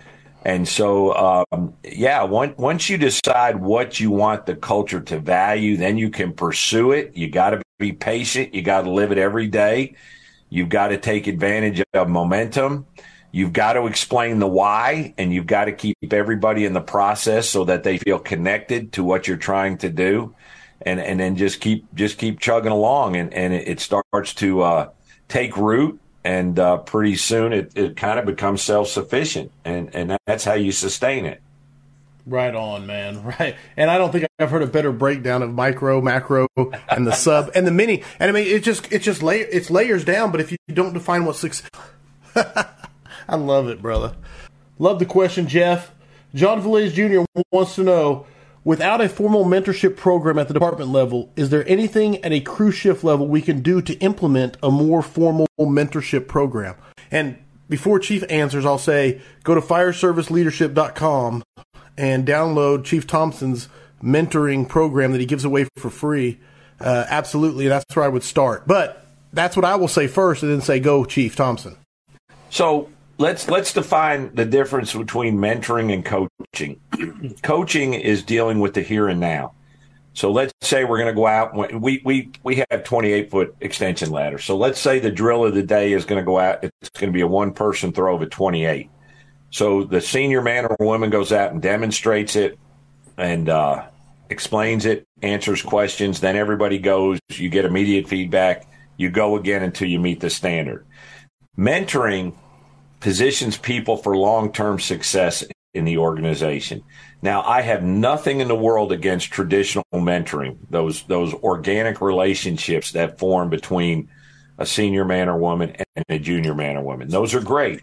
And so, um, yeah, once, once you decide what you want the culture to value, then you can pursue it. You got to be patient. You got to live it every day. You've got to take advantage of momentum. You've got to explain the why, and you've got to keep everybody in the process so that they feel connected to what you're trying to do, and and then just keep just keep chugging along, and and it starts to uh, take root and uh, pretty soon it, it kind of becomes self sufficient, and and that's how you sustain it. Right on, man. <laughs> Right, and I don't think I've heard a better breakdown of micro, macro, and the sub and the mini. And I mean, it just it just lay it's layers down. But if you don't define what success, <laughs> I love it, brother. Love the question, Jeff. John Velez Jr. wants to know Without a formal mentorship program at the department level, is there anything at a crew shift level we can do to implement a more formal mentorship program? And before Chief answers, I'll say go to fireserviceleadership.com and download Chief Thompson's mentoring program that he gives away for free. Uh, absolutely, that's where I would start. But that's what I will say first, and then say, "Go, Chief Thompson." So let's let's define the difference between mentoring and coaching. <clears throat> coaching is dealing with the here and now. So let's say we're going to go out. We we we have 28 foot extension ladder. So let's say the drill of the day is going to go out. It's going to be a one person throw of a 28. So the senior man or woman goes out and demonstrates it and uh, explains it, answers questions. Then everybody goes. You get immediate feedback. You go again until you meet the standard. Mentoring positions people for long term success in the organization. Now, I have nothing in the world against traditional mentoring, those those organic relationships that form between a senior man or woman, and a junior man or woman. Those are great.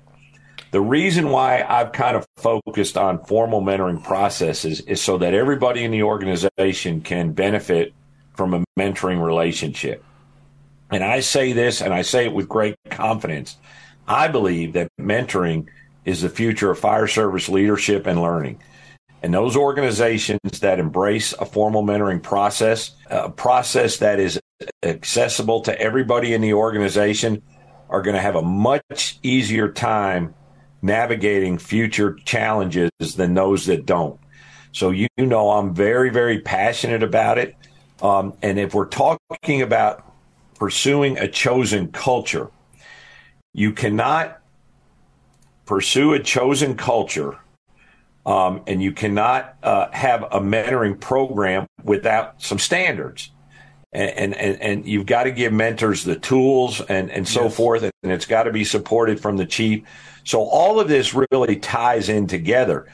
The reason why I've kind of focused on formal mentoring processes is so that everybody in the organization can benefit from a mentoring relationship. And I say this and I say it with great confidence. I believe that mentoring is the future of fire service leadership and learning. And those organizations that embrace a formal mentoring process, a process that is accessible to everybody in the organization, are going to have a much easier time navigating future challenges than those that don't. So, you know, I'm very, very passionate about it. Um, and if we're talking about pursuing a chosen culture, you cannot pursue a chosen culture um, and you cannot uh, have a mentoring program without some standards. And, and, and you've got to give mentors the tools and, and so yes. forth, and it's got to be supported from the chief. So all of this really ties in together.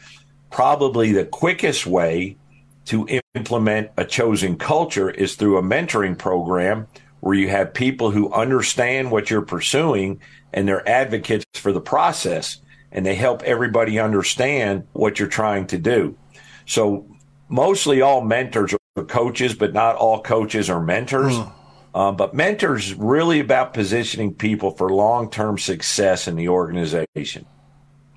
Probably the quickest way to implement a chosen culture is through a mentoring program where you have people who understand what you're pursuing and they're advocates for the process and they help everybody understand what you're trying to do. So mostly all mentors are coaches, but not all coaches are mentors. Mm. Um, but mentors really about positioning people for long term success in the organization.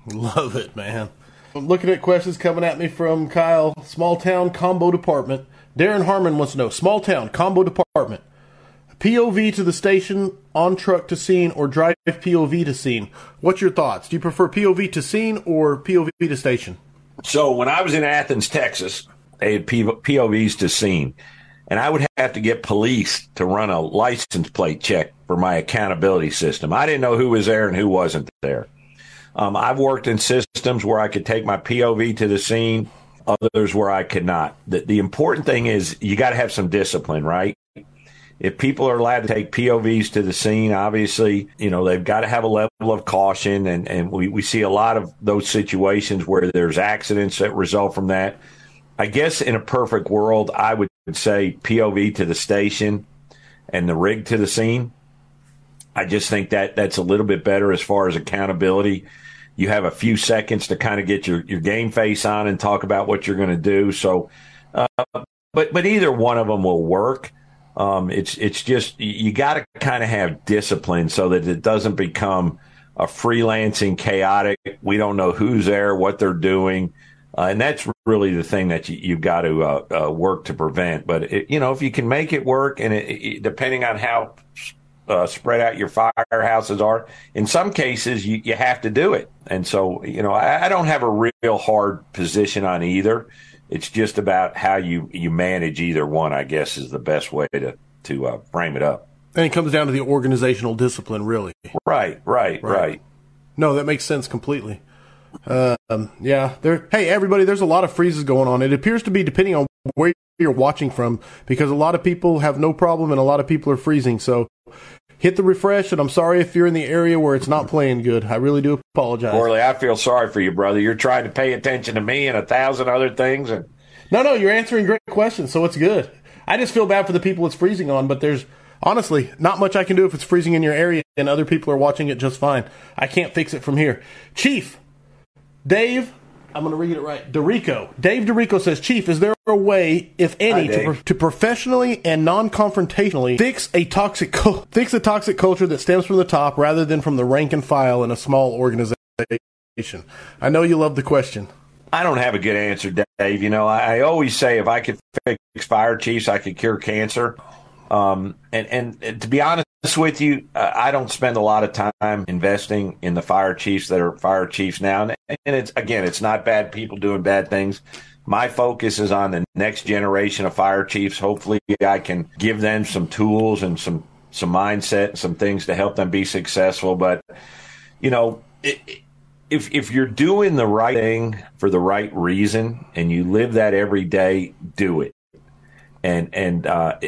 Love it, man. I'm looking at questions coming at me from Kyle. Small town combo department. Darren Harmon wants to know small town combo department. POV to the station, on truck to scene, or drive POV to scene. What's your thoughts? Do you prefer POV to scene or POV to station? So when I was in Athens, Texas, they had POVs to scene, and I would have to get police to run a license plate check for my accountability system. I didn't know who was there and who wasn't there. Um, I've worked in systems where I could take my POV to the scene, others where I could not. The, the important thing is you got to have some discipline, right? If people are allowed to take POVs to the scene, obviously, you know, they've got to have a level of caution. And, and we, we see a lot of those situations where there's accidents that result from that. I guess in a perfect world, I would say POV to the station and the rig to the scene. I just think that that's a little bit better as far as accountability. You have a few seconds to kind of get your, your game face on and talk about what you're going to do. So, uh, but but either one of them will work. Um, it's it's just you got to kind of have discipline so that it doesn't become a freelancing chaotic. We don't know who's there, what they're doing, uh, and that's really the thing that you, have got to uh, uh, work to prevent. But it, you know, if you can make it work, and it, it, depending on how uh, spread out your firehouses are, in some cases you, you have to do it. And so, you know, I, I don't have a real hard position on either. It's just about how you, you manage either one, I guess, is the best way to, to uh, frame it up. And it comes down to the organizational discipline, really. Right, right, right. right. No, that makes sense completely. Um, yeah, there. Hey, everybody, there's a lot of freezes going on. It appears to be depending on where you're watching from, because a lot of people have no problem and a lot of people are freezing. So hit the refresh. And I'm sorry if you're in the area where it's not playing good. I really do apologize. Morley, I feel sorry for you, brother. You're trying to pay attention to me and a thousand other things. And no, no, you're answering great questions, so it's good. I just feel bad for the people it's freezing on, but there's honestly not much I can do if it's freezing in your area and other people are watching it just fine. I can't fix it from here. Chief, Dave, I'm going to read it right. DeRico. Dave DeRico says, Chief, is there a way, if any, Hi, to, pro- to professionally and non-confrontationally fix a toxic co- fix a toxic culture that stems from the top rather than from the rank and file in a small organization? I know you love the question. I don't have a good answer, Dave. You know, I, I always say if I could fix fire chiefs, I could cure cancer. Um, and, and, to be honest with you, uh, I don't spend a lot of time investing in the fire chiefs that are fire chiefs now. And, and it's again, it's not bad people doing bad things. My focus is on the next generation of fire chiefs. Hopefully, I can give them some tools and some some mindset, and some things to help them be successful. But you know, it, if if you're doing the right thing for the right reason and you live that every day, do it. And and uh,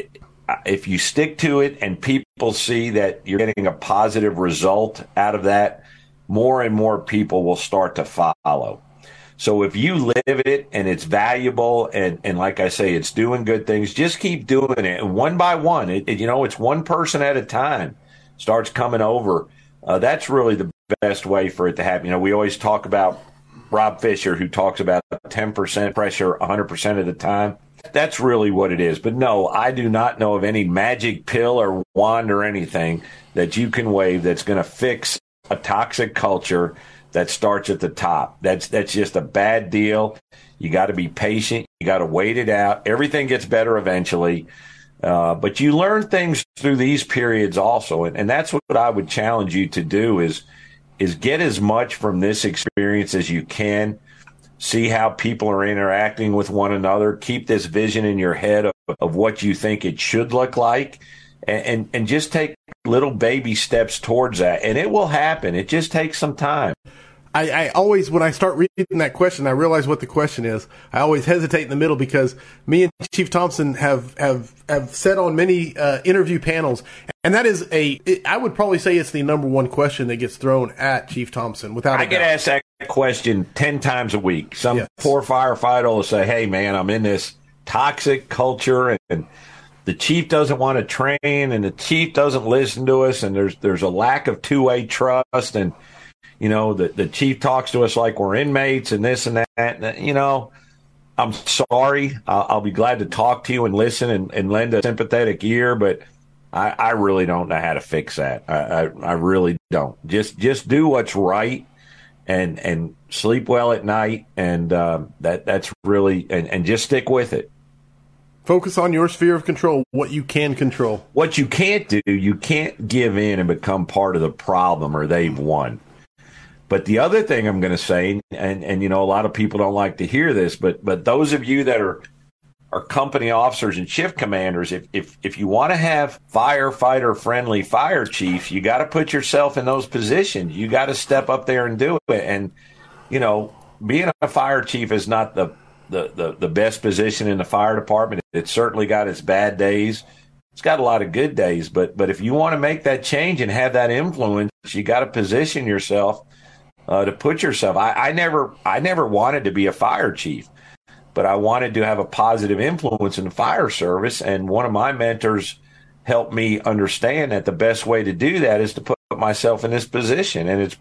if you stick to it and people see that you're getting a positive result out of that, more and more people will start to follow. So if you live it and it's valuable and, and like I say, it's doing good things, just keep doing it. And one by one, it, it, you know, it's one person at a time. starts coming over, uh, that's really the best way for it to happen. You know, we always talk about Rob Fisher, who talks about 10% pressure 100% of the time. That's really what it is. But no, I do not know of any magic pill or wand or anything that you can wave that's going to fix a toxic culture that starts at the top. That's that's just a bad deal. You got to be patient. You got to wait it out. Everything gets better eventually. Uh, but you learn things through these periods also, and, and that's what I would challenge you to do is is get as much from this experience as you can. See how people are interacting with one another. Keep this vision in your head of, of what you think it should look like, and, and and just take little baby steps towards that, and it will happen. It just takes some time. I, I, always, when I start reading that question, I realize what the question is. I always hesitate in the middle because me and Chief Thompson have have have said on many uh, interview panels, and that is a. It, I would probably say it's the number one question that gets thrown at Chief Thompson. Without I get asked that question ten times a week. Some yes. poor firefighter will say, "Hey, man, I'm in this toxic culture and." the chief doesn't want to train and the chief doesn't listen to us and there's there's a lack of two-way trust and you know, the, the chief talks to us like we're inmates and this and that. And, you know, I'm sorry. I'll, I'll, be glad to talk to you and listen and, and lend a sympathetic ear, but I, I, really don't know how to fix that. I, I, I really don't. Just just do what's right and and sleep well at night, and um, that that's really and, and just stick with it. Focus on your sphere of control, what you can control. What you can't do, you can't give in and become part of the problem, or they've won. But the other thing I'm going to say, and and you know, a lot of people don't like to hear this, but but those of you that are are company officers and shift commanders, if if if you want to have firefighter friendly fire chiefs, you got to put yourself in those positions. You got to step up there and do it. And you know, being a fire chief is not the the, the, the best position in the fire department. It's certainly got its bad days. It's got a lot of good days, but but if you want to make that change and have that influence, you got to position yourself uh, to put yourself. I, I never I never wanted to be a fire chief, but I wanted to have a positive influence in the fire service. And one of my mentors helped me understand that the best way to do that is to put myself in this position. And it's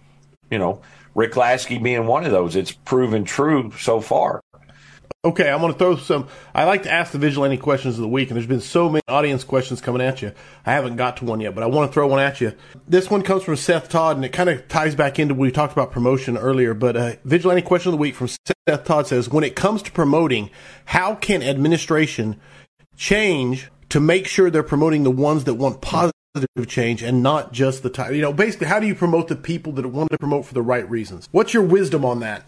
you know Rick Lasky being one of those. It's proven true so far. Okay, I'm going to throw some. I like to ask the vigilante questions of the week, and there's been so many audience questions coming at you. I haven't got to one yet, but I want to throw one at you. This one comes from Seth Todd, and it kind of ties back into what we talked about promotion earlier. But uh, vigilante question of the week from Seth Todd says, "When it comes to promoting, how can administration change to make sure they're promoting the ones that want positive?" change and not just the time. You know, basically, how do you promote the people that want to promote for the right reasons? What's your wisdom on that?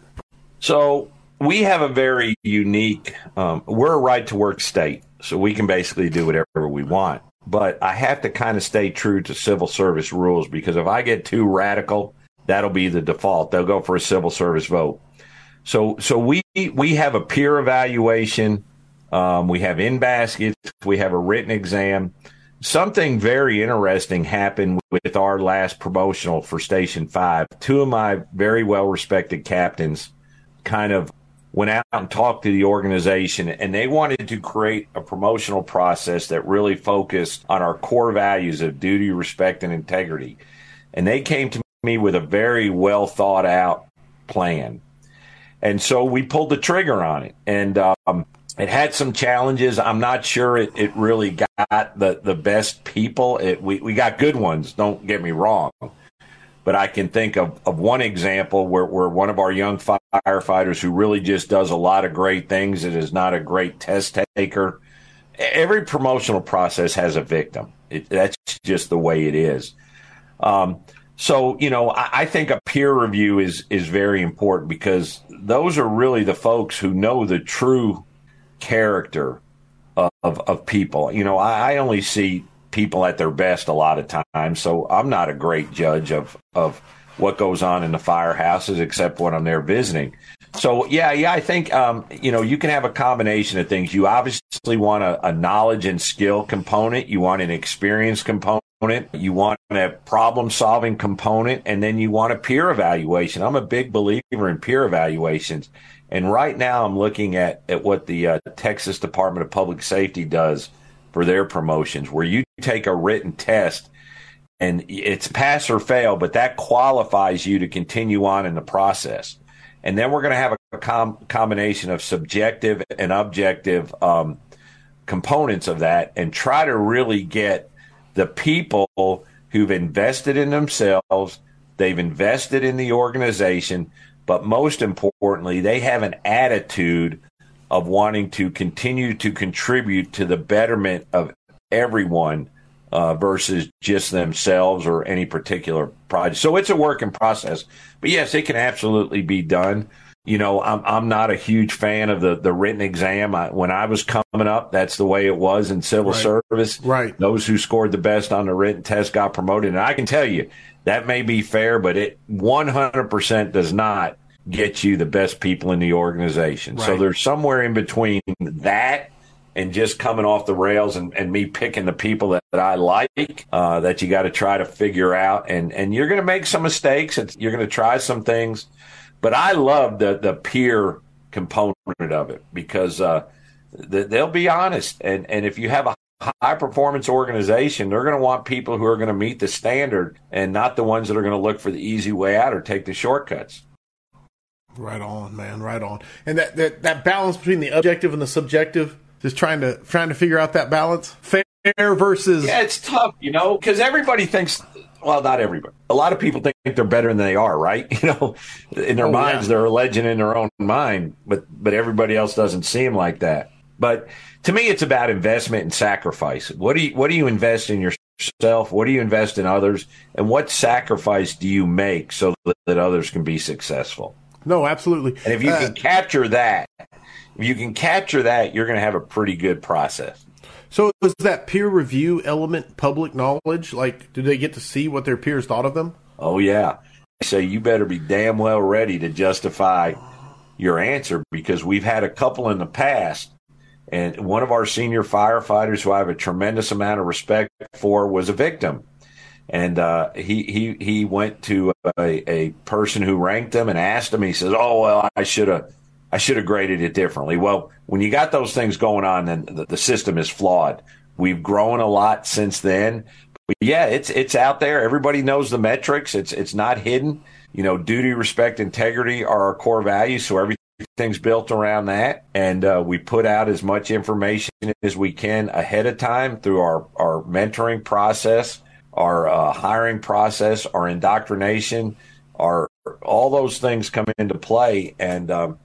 So we have a very unique. Um, we're a right to work state, so we can basically do whatever we want. But I have to kind of stay true to civil service rules because if I get too radical, that'll be the default. They'll go for a civil service vote. So, so we we have a peer evaluation. Um, we have in baskets. We have a written exam. Something very interesting happened with our last promotional for Station Five. Two of my very well respected captains kind of went out and talked to the organization and they wanted to create a promotional process that really focused on our core values of duty, respect, and integrity. And they came to me with a very well thought out plan. And so we pulled the trigger on it. And um, it had some challenges. I'm not sure it, it really got the, the best people. It, we, we got good ones, don't get me wrong but I can think of, of one example where, where one of our young firefighters who really just does a lot of great things and is not a great test taker. Every promotional process has a victim. It, that's just the way it is. Um, so, you know, I, I, think a peer review is, is very important because those are really the folks who know the true character of, of, of people. You know, I, I only see people at their best a lot of times. So I'm not a great judge of of what goes on in the firehouses except when I'm there visiting. So yeah, yeah, I think um, you know you can have a combination of things. You obviously want a, a knowledge and skill component. You want an experience component. You want a problem solving component, and then you want a peer evaluation. I'm a big believer in peer evaluations. And right now, I'm looking at, at what the uh, Texas Department of Public Safety does for their promotions, where you take a written test and it's pass or fail, but that qualifies you to continue on in the process. And then we're going to have a com- combination of subjective and objective um, components of that and try to really get the people who've invested in themselves, they've invested in the organization, but most importantly, they have an attitude of wanting to continue to contribute to the betterment of everyone uh, versus just themselves or any particular project. So it's a work in process. But yes, it can absolutely be done. You know, I'm I'm not a huge fan of the the written exam. I, when I was coming up, that's the way it was in civil right. service. Right. Those who scored the best on the written test got promoted. And I can tell you that may be fair, but it 100% does not get you the best people in the organization. Right. So there's somewhere in between that and just coming off the rails and, and me picking the people that, that I like uh, that you got to try to figure out. And, and you're going to make some mistakes. And you're going to try some things. But I love the, the peer component of it because uh, they'll be honest. And, and if you have a high performance organization, they're going to want people who are going to meet the standard and not the ones that are going to look for the easy way out or take the shortcuts. Right on, man. Right on. And that, that, that balance between the objective and the subjective, just trying to trying to figure out that balance. Fair versus Yeah, it's tough, you know, because everybody thinks well, not everybody. A lot of people think they're better than they are, right? <laughs> You know, in their Oh, minds, yeah. they're a legend in their own mind, but but everybody else doesn't see them like that. But to me, it's about investment and sacrifice. What do you what do you invest in yourself? What do you invest in others? And what sacrifice do you make so that, that others can be successful? No, absolutely. And if you Uh, can capture that, if you can capture that, you're going to have a pretty good process. So was that peer review element public knowledge? Like, do they get to see what their peers thought of them? Oh yeah. So you better be damn well ready to justify your answer because we've had a couple in the past and one of our senior firefighters who I have a tremendous amount of respect for was a victim. And uh, he, he he went to a, a person who ranked him and asked him. He says, "Oh well, I should have I should have graded it differently." Well, when you got those things going on, then the, the system is flawed. We've grown a lot since then, but yeah, it's it's out there. Everybody knows the metrics. It's it's not hidden. You know, duty, respect, integrity are our core values. So everything's built around that, and uh, we put out as much information as we can ahead of time through our our mentoring process, our uh, hiring process, our indoctrination, our all those things come into play, and um,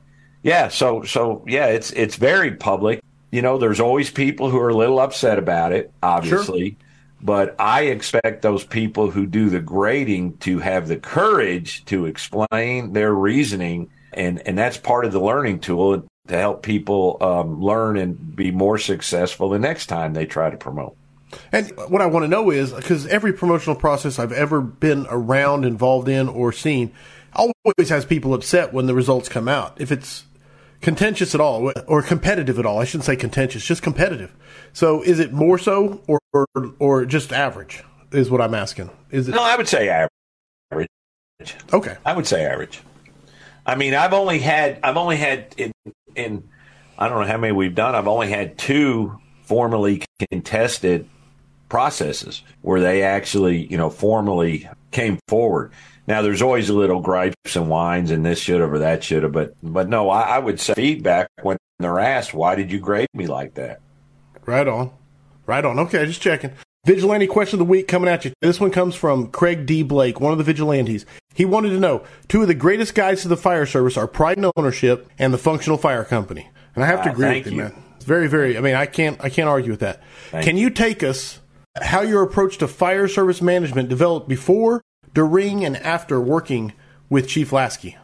yeah, so so yeah, it's it's very public. You know, there's always people who are a little upset about it, obviously. But I expect those people who do the grading to have the courage to explain their reasoning, and and that's part of the learning tool to help people um, learn and be more successful the next time they try to promote. And what I want to know is because every promotional process I've ever been around, involved in, or seen always has people upset when the results come out. If it's contentious at all or competitive at all, I shouldn't say contentious, just competitive. So is it more so or or, or just average? Is what I'm asking. Is it No, I would say average. okay? I would say average. I mean, I've only had I've only had in in I don't know how many we've done. I've only had two formally contested processes where they actually, you know, formally came forward. Now, there's always a little gripes and whines, and this should have or that should have, but but no, I, I would say feedback when they're asked, "Why did you grade me like that?" Right on. Right on. Okay, just checking. Vigilante question of the week coming at you. This one comes from Craig D. Blake, one of the vigilantes. He wanted to know two of the greatest guides to the fire service are Pride and Ownership and the Functional Fire Company. And I have to Ah, agree with you, you. man. It's very, very. I mean, I can't, I can't argue with that. Thank Can you take us how your approach to fire service management developed before, during, and after working with Chief Lasky?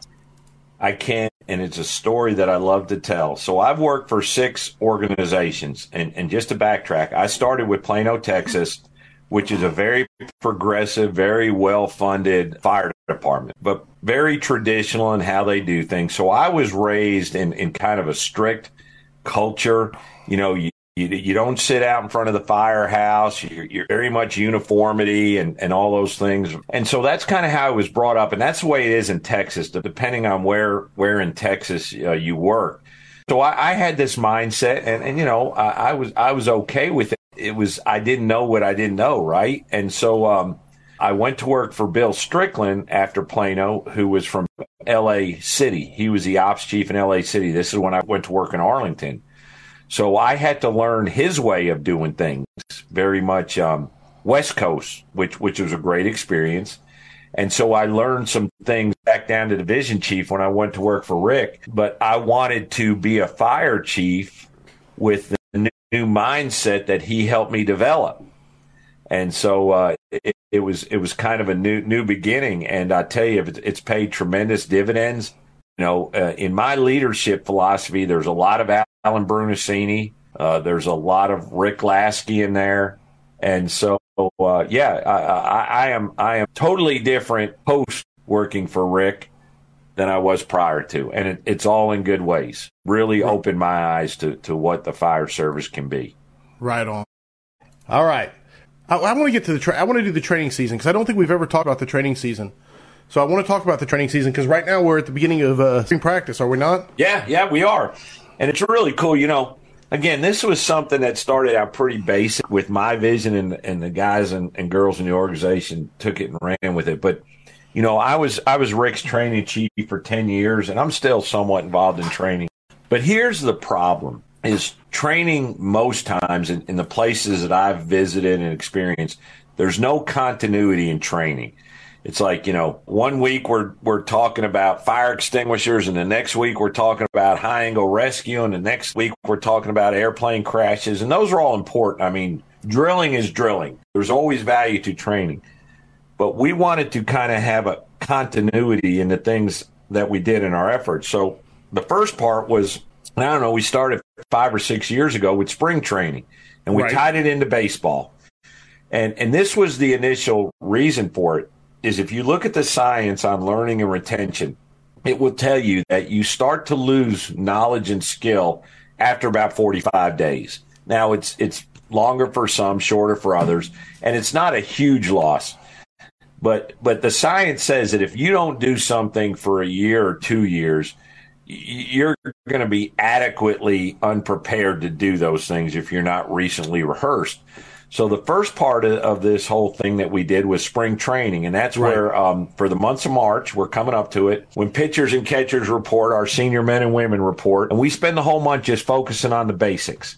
I can, and it's a story that I love to tell. So I've worked for six organizations, and, and just to backtrack, I started with Plano, Texas, which is a very progressive, very well funded fire department, but very traditional in how they do things. So I was raised in, in kind of a strict culture. You know, you, you, you don't sit out in front of the firehouse. You're, you're very much uniformity and, and all those things. And so that's kind of how it was brought up. And that's the way it is in Texas, depending on where, where in Texas uh, you work. So I, I had this mindset and, and you know, I, I was, I was okay with it. It was, I didn't know what I didn't know. Right. And so, um, I went to work for Bill Strickland after Plano, who was from LA City. He was the ops chief in LA City. This is when I went to work in Arlington. So I had to learn his way of doing things, very much um, West Coast, which which was a great experience. And so I learned some things back down to division chief when I went to work for Rick. But I wanted to be a fire chief with the new mindset that he helped me develop. And so uh, it, it, was it was kind of a new new beginning. And I tell you, it's paid tremendous dividends. You know, uh, in my leadership philosophy, there's a lot of Alan Brunacini. Uh, there's a lot of Rick Lasky in there. And so, uh, yeah, I, I, I, am I am totally different post working for Rick than I was prior to, and it, it's all in good ways. Really opened my eyes to to what the fire service can be. Right on. All right, I, I want to get to the tra- I want to do the training season because I don't think we've ever talked about the training season. So I want to talk about the training season because right now we're at the beginning of uh, spring practice, are we not? Yeah, yeah, we are, and it's really cool. You know, again, this was something that started out pretty basic with my vision, and, and the guys and, and girls in the organization took it and ran with it. But you know, I was I was Rick's training chief for ten years, and I'm still somewhat involved in training. But here's the problem: is training most times in, in the places that I've visited and experienced. There's no continuity in training. It's like, you know, one week we're we're talking about fire extinguishers and the next week we're talking about high angle rescue and the next week we're talking about airplane crashes and those are all important. I mean, drilling is drilling. There's always value to training. But we wanted to kind of have a continuity in the things that we did in our efforts. So the first part was I don't know, we started 5 or 6 years ago with spring training and we right. tied it into baseball. And and this was the initial reason for it is if you look at the science on learning and retention, it will tell you that you start to lose knowledge and skill after about 45 days. Now it's it's longer for some, shorter for others, and it's not a huge loss. But but the science says that if you don't do something for a year or 2 years, you're going to be adequately unprepared to do those things if you're not recently rehearsed. So the first part of this whole thing that we did was spring training, and that's right. where um, for the months of March we're coming up to it. When pitchers and catchers report, our senior men and women report, and we spend the whole month just focusing on the basics.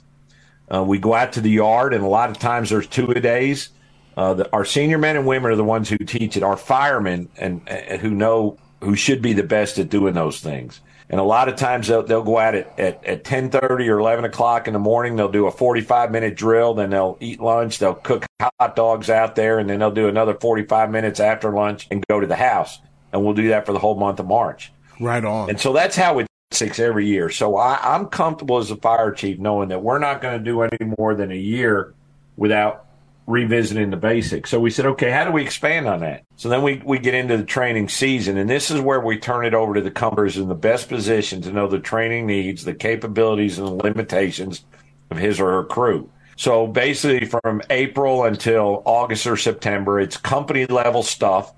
Uh, we go out to the yard, and a lot of times there's two a days. Uh, the, our senior men and women are the ones who teach it. Our firemen and uh, who know who should be the best at doing those things. And a lot of times they'll, they'll go out at, at, at 1030 or 11 o'clock in the morning. They'll do a 45 minute drill. Then they'll eat lunch. They'll cook hot dogs out there and then they'll do another 45 minutes after lunch and go to the house. And we'll do that for the whole month of March. Right on. And so that's how it's six every year. So I, I'm comfortable as a fire chief knowing that we're not going to do any more than a year without revisiting the basics. So we said, okay, how do we expand on that? So then we, we get into the training season, and this is where we turn it over to the companies in the best position to know the training needs, the capabilities, and the limitations of his or her crew. So basically, from April until August or September, it's company level stuff.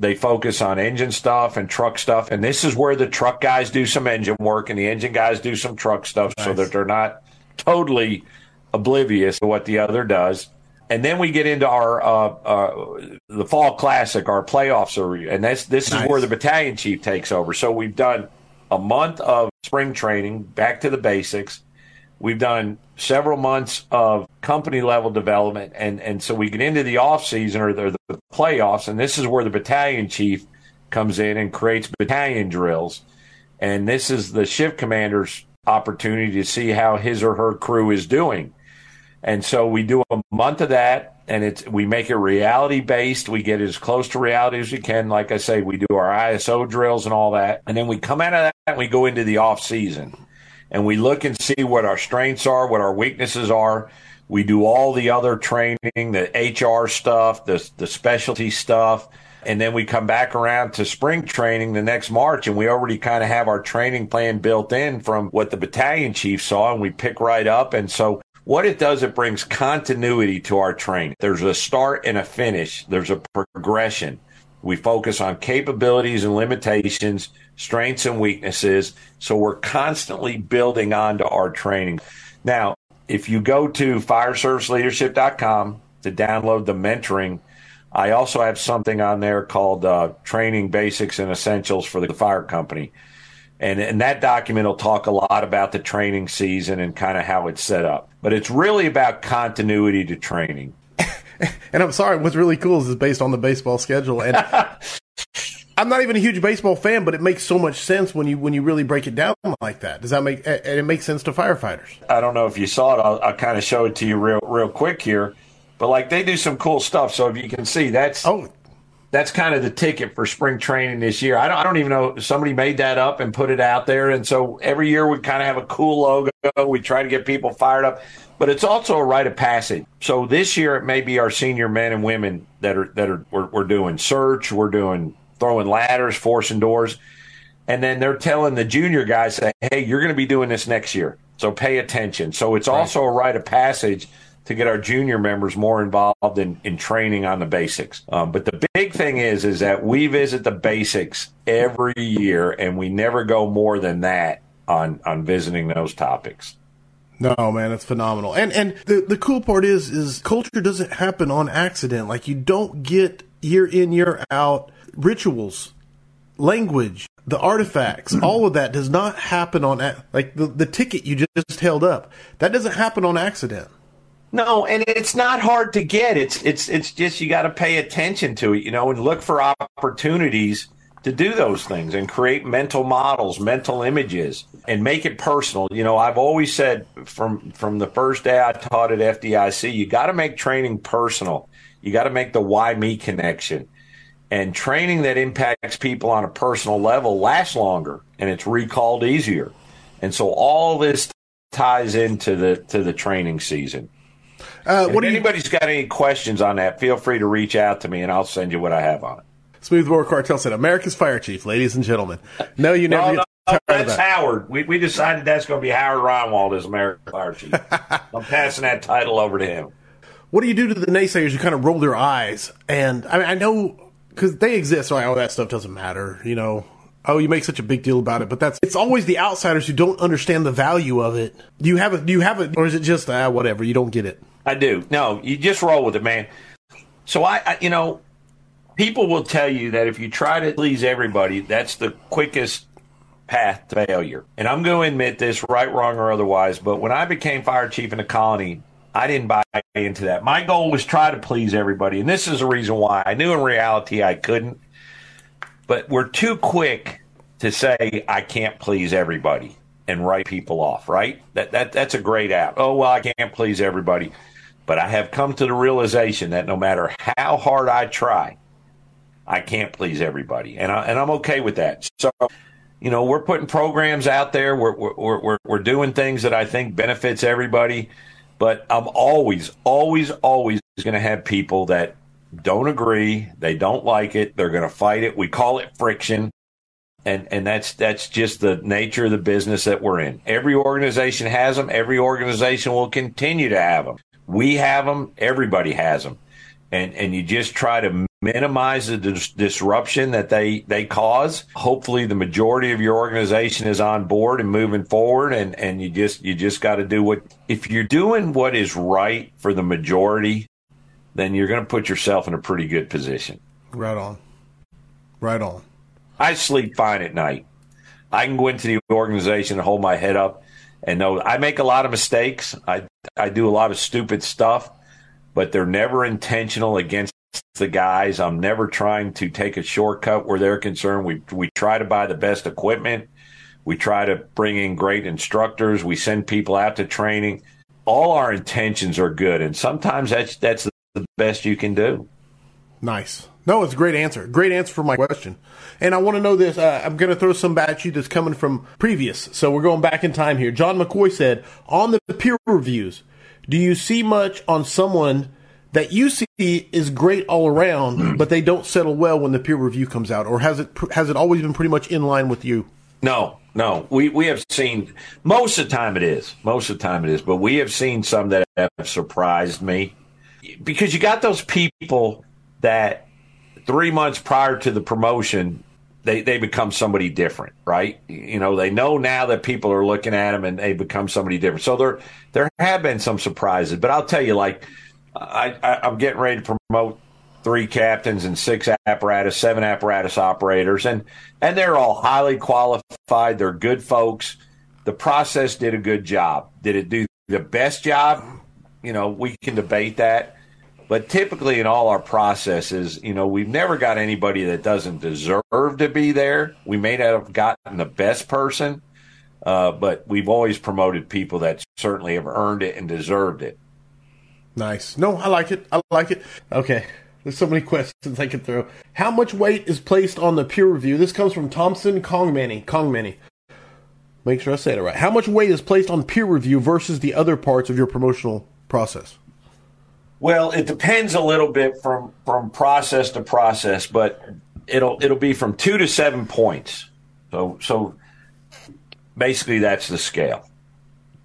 They focus on engine stuff and truck stuff. And this is where the truck guys do some engine work and the engine guys do some truck stuff nice. so that they're not totally oblivious to what the other does and then we get into our uh, uh, the fall classic, our playoffs, are, and this this nice. is where the battalion chief takes over. So we've done a month of spring training, back to the basics. We've done several months of company level development, and and so we get into the off season or the, the playoffs, and this is where the battalion chief comes in and creates battalion drills, and this is the shift commander's opportunity to see how his or her crew is doing and so we do a month of that and it's we make it reality based. We get as close to reality as we can. Like I say, we do our ISO drills and all that. And then we come out of that and we go into the off season and we look and see what our strengths are, what our weaknesses are. We do all the other training, the HR stuff, the the specialty stuff. And then we come back around to spring training the next March, and we already kind of have our training plan built in from what the battalion chief saw, and we pick right up. And so what it does, it brings continuity to our training. There's a start and a finish. There's a progression. We focus on capabilities and limitations, strengths and weaknesses. So we're constantly building onto our training. Now, if you go to fireserviceleadership.com to download the mentoring, I also have something on there called uh, Training Basics and Essentials for the Fire Company. And, and that document will talk a lot about the training season and kind of how it's set up. But it's really about continuity to training. <laughs> and I'm sorry, what's really cool is it's based on the baseball schedule. And <laughs> I'm not even a huge baseball fan, but it makes so much sense when you when you really break it down like that. Does that make and it makes sense to firefighters? I don't know if you saw it. I'll, I'll kind of show it to you real real quick here. But like they do some cool stuff. So if you can see, that's oh, that's kind of the ticket for spring training this year. I don't, I don't even know somebody made that up and put it out there. And so every year we kind of have a cool logo. We try to get people fired up, but it's also a rite of passage. So this year it may be our senior men and women that are that are we're, we're doing search, we're doing throwing ladders, forcing doors. And then they're telling the junior guys, say, hey, you're going to be doing this next year. So pay attention. So it's also a rite of passage to get our junior members more involved in, in training on the basics. Um, but the big thing is, is that we visit the basics every year and we never go more than that on, on visiting those topics. No, man, it's phenomenal. And and the the cool part is is culture doesn't happen on accident. Like you don't get year in year out rituals, language, the artifacts, <clears throat> all of that does not happen on like the the ticket you just held up. That doesn't happen on accident. No, and it's not hard to get. It's it's it's just you got to pay attention to it, you know, and look for opportunities to do those things and create mental models, mental images, and make it personal. You know, I've always said from from the first day I taught at FDIC, you got to make training personal. You got to make the why me connection and training that impacts people on a personal level lasts longer and it's recalled easier. And so all this ties into the to the training season. Uh, if anybody's you... got any questions on that, feel free to reach out to me and I'll send you what I have on it. Smooth Smoothbore Cartel said, "America's fire chief, ladies and gentlemen." No, you never. no, no, that's that. Howard. We, we decided that's going to be Howard Reinwald as America's fire chief. <laughs> I'm passing that title over to him. What do you do to the naysayers who kind of roll their eyes? And I mean, I know because they exist. So like, oh, that stuff doesn't matter. You know, oh, you make such a big deal about it, but that's it's always the outsiders who don't understand the value of it. Do you have it? Do you have it, or is it just ah, whatever? You don't get it. I do. No, you just roll with it, man. So I, I, you know, people will tell you that if you try to please everybody, that's the quickest path to failure. And I'm going to admit this, right, wrong, or otherwise. But when I became fire chief in the colony, I didn't buy into that. My goal was try to please everybody, and this is the reason why. I knew in reality I couldn't, but we're too quick to say I can't please everybody and write people off. Right? That that that's a great app. Oh well, I can't please everybody, but I have come to the realization that no matter how hard I try, I can't please everybody, and I, and I'm okay with that. So you know, we're putting programs out there. We're, we're, we're, we're doing things that I think benefits everybody. But I'm always, always, always going to have people that don't agree. They don't like it. They're going to fight it. We call it friction. And, and that's, that's just the nature of the business that we're in. Every organization has them. Every organization will continue to have them. We have them. Everybody has them. And, and you just try to minimize the dis- disruption that they they cause. Hopefully, the majority of your organization is on board and moving forward, and and you just you just got to do what if you're doing what is right for the majority, then you're going to put yourself in a pretty good position. Right on, right on. I sleep fine at night. I can go into the organization and hold my head up and know I make a lot of mistakes. I I do a lot of stupid stuff, but they're never intentional against the guys. I'm never trying to take a shortcut where they're concerned. We we try to buy the best equipment. We try to bring in great instructors. We send people out to training. All our intentions are good, and sometimes that's that's the best you can do. Nice. No, it's a great answer. Great answer for my question. And I want to know this. Uh, I'm going to throw some at you that's coming from previous. So we're going back in time here. John McCoy said on the peer reviews, do you see much on someone that you see is great all around, <clears throat> but they don't settle well when the peer review comes out, or has it has it always been pretty much in line with you? No, no. We we have seen most of the time it is. Most of the time it is, but we have seen some that have surprised me because you got those people that three months prior to the promotion they, they become somebody different, right? You know, they know now that people are looking at them and they become somebody different. So there there have been some surprises, but I'll tell you, like I, I am getting ready to promote three captains and six apparatus, seven apparatus operators, and and they're all highly qualified. They're good folks. The process did a good job. Did it do the best job? You know, we can debate that. But typically in all our processes, you know, we've never got anybody that doesn't deserve to be there. We may not have gotten the best person, uh, but we've always promoted people that certainly have earned it and deserved it. Nice. No, I like it. I like it. Okay. There's so many questions I could throw. How much weight is placed on the peer review? This comes from Thompson Kongmani. Kongmani. Make sure I say it right. How much weight is placed on peer review versus the other parts of your promotional process? Well, it depends a little bit from from process to process, but it'll it'll be from two to seven points. So so basically that's the scale.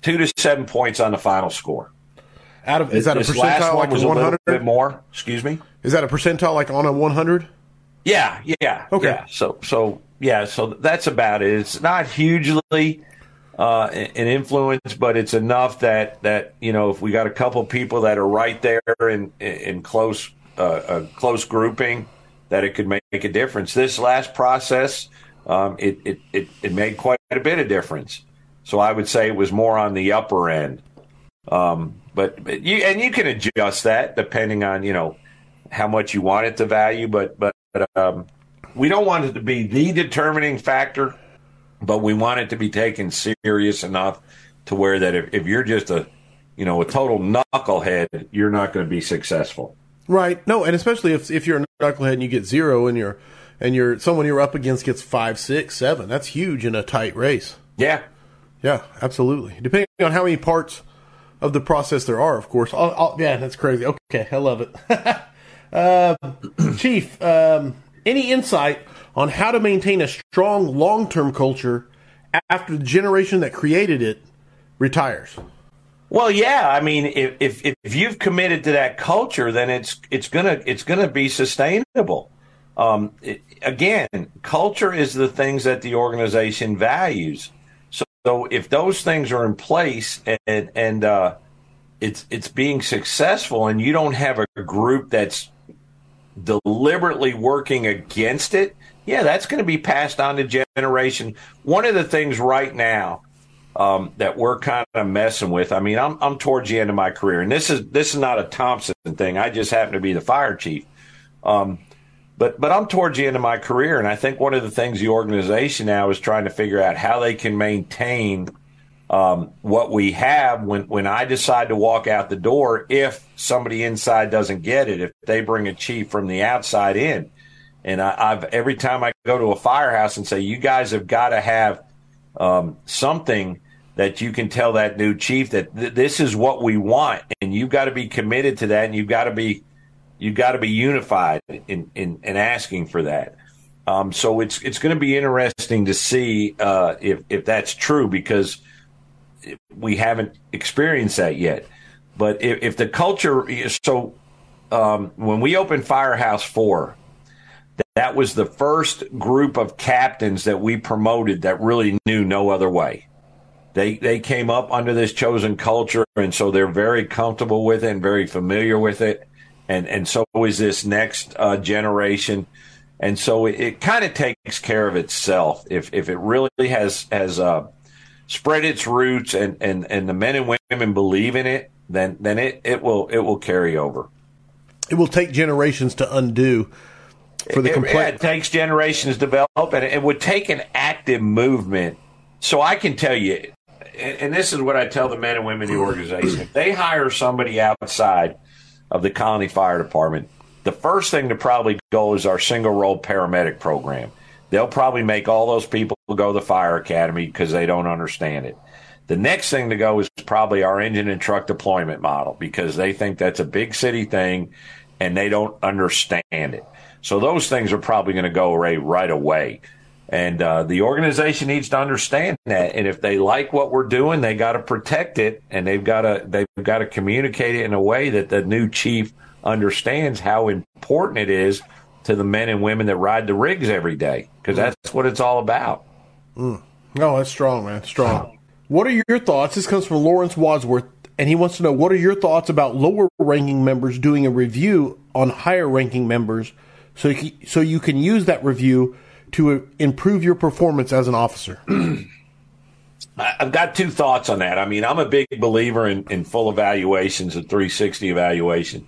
Two to seven points on the final score. Out of is that a percentile like was 100? A bit more. Excuse me. Is that a percentile like on a 100? Yeah, yeah. Okay. Yeah. So so yeah, so that's about it. It's not hugely uh, an influence, but it's enough that that you know if we got a couple people that are right there in in close uh, a close grouping, that it could make a difference. This last process, um, it, it it it made quite a bit of difference. So I would say it was more on the upper end. Um, but, but you and you can adjust that depending on you know how much you want it to value. But but um, we don't want it to be the determining factor but we want it to be taken serious enough to where that if, if you're just a you know a total knucklehead you're not going to be successful. Right. No and especially if if you're a knucklehead and you get zero and you're and you're someone you're up against gets five six seven that's huge in a tight race. Yeah. Yeah absolutely. Depending on how many parts of the process there are of course. I'll, I'll, yeah that's crazy. Okay i love it. <laughs> Uh, chief um, any insight on how to maintain a strong long term culture after the generation that created it retires? Well, yeah. I mean, if, if, if you've committed to that culture, then it's it's gonna it's gonna be sustainable. Um, it, again, culture is the things that the organization values. So, so if those things are in place and and uh, it's it's being successful, and you don't have a group that's deliberately working against it, yeah, that's going to be passed on to generation. One of the things right now um, that we're kind of messing with. I mean, I'm I'm towards the end of my career, and this is this is not a Thompson thing. I just happen to be the fire chief. Um, but but I'm towards the end of my career, and I think one of the things the organization now is trying to figure out how they can maintain um, what we have when when I decide to walk out the door. If somebody inside doesn't get it, if they bring a chief from the outside in, and I, have every time I go to a firehouse and say, you guys have got to have um, something that you can tell that new chief that th- this is what we want, and you've got to be committed to that, and you've got to be you've got to be unified in, in, in asking for that. Um, so it's it's going to be interesting to see uh, if if that's true because we haven't experienced that yet. But if, if the culture, so um, when we opened Firehouse Four, that was the first group of captains that we promoted that really knew no other way. They they came up under this chosen culture, and so they're very comfortable with it and very familiar with it, and and so is this next uh, generation, and so it, it kind of takes care of itself if if it really has has uh, spread its roots and, and and the men and women believe in it, then then it it will it will carry over. It will take generations to undo for the complaint. It, it, takes generations to develop, and it would take an active movement. So I can tell you, and this is what I tell the men and women in the organization: if they hire somebody outside of the Colony Fire Department, the first thing to probably go is our single role paramedic program. They'll probably make all those people go to the fire academy because they don't understand it. The next thing to go is probably our engine and truck deployment model because they think that's a big city thing and they don't understand it. So those things are probably going to go away right away. And uh, the organization needs to understand that. And if they like what we're doing, they got to protect it, and they've got to they've got to communicate it in a way that the new chief understands how important it is to the men and women that ride the rigs every day, because mm. that's what it's all about. Mm. No, that's strong, man. Strong. What are your thoughts? This comes from Lawrence Wadsworth and he wants to know what are your thoughts about lower ranking members doing a review on higher ranking members so you, so you can use that review to improve your performance as an officer? <clears throat> I've got two thoughts on that. I mean, I'm a big believer in, in full evaluations and 360 evaluation,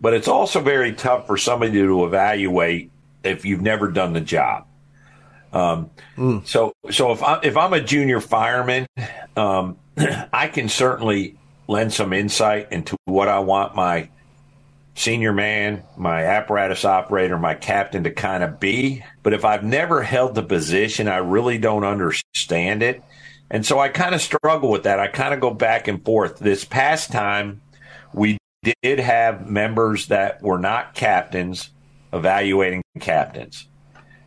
but it's also very tough for somebody to evaluate if you've never done the job. Um, mm. So, so if I if I'm a junior fireman, um, <clears throat> I can certainly lend some insight into what I want my senior man, my apparatus operator, my captain to kind of be. But if I've never held the position, I really don't understand it. And so I kind of struggle with that. I kind of go back and forth. This past time, we did have members that were not captains evaluating captains.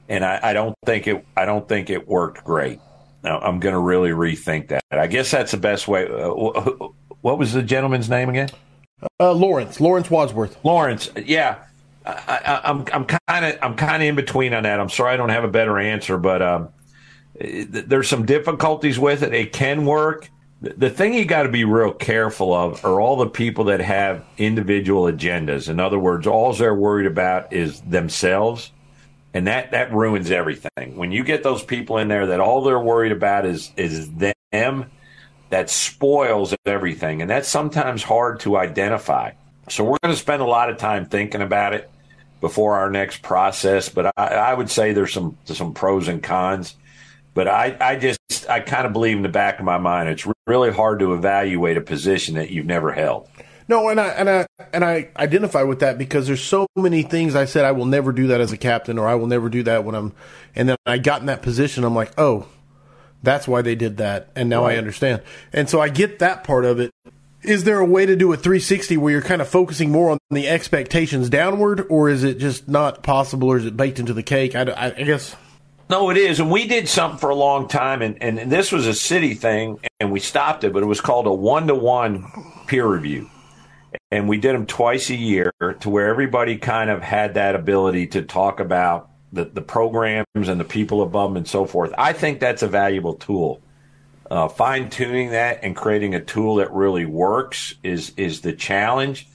And I, I don't think it I don't think it worked great. Now, I'm going to really rethink that. I guess that's the best way. Uh, what was the gentleman's name again? Uh, Lawrence. Lawrence Wadsworth. Lawrence. Yeah. I, am I'm kind of I'm kind of in between on that. I'm sorry I don't have a better answer, but um, there's some difficulties with it. It can work. The thing you got to be real careful of are all the people that have individual agendas. In other words, all they're worried about is themselves, and that that ruins everything. When you get those people in there that all they're worried about is is them that spoils everything. And that's sometimes hard to identify. So we're going to spend a lot of time thinking about it before our next process. But I, I would say there's some some pros and cons. But I, I just I kind of believe in the back of my mind it's really hard to evaluate a position that you've never held. No, and I and I and I identify with that because there's so many things I said I will never do that as a captain or I will never do that when I'm and then I got in that position I'm like, "Oh, that's why they did that. And now right. I understand. And so I get that part of it. Is there a way to do a 360 where you're kind of focusing more on the expectations downward, or is it just not possible, or is it baked into the cake? I, I, I guess. No, it is. And we did something for a long time, and, and this was a city thing, and we stopped it, but it was called a one to one peer review. And we did them twice a year to where everybody kind of had that ability to talk about the, the programs and the people above them and so forth. I think that's a valuable tool. Uh, Fine tuning that and creating a tool that really works is is the challenge.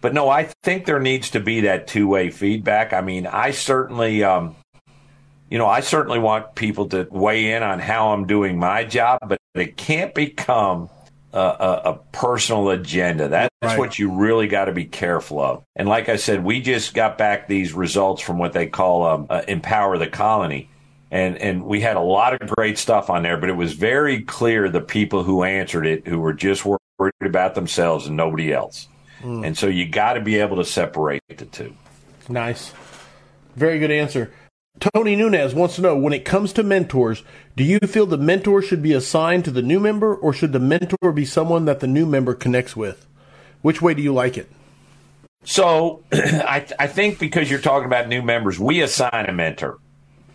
But no, I think there needs to be that two way feedback. I mean, I certainly, um, you know, I certainly want people to weigh in on how I'm doing my job, but it can't become a, a, a personal agenda. That's right. what you really got to be careful of. And like I said, we just got back these results from what they call um, uh, Empower the Colony. And, and we had a lot of great stuff on there, but it was very clear the people who answered it who were just worried about themselves and nobody else. Mm. And so you got to be able to separate the two. Nice. Very good answer. Tony Nunez wants to know when it comes to mentors, do you feel the mentor should be assigned to the new member or should the mentor be someone that the new member connects with? Which way do you like it? So <clears throat> I, th- I think because you're talking about new members, we assign a mentor.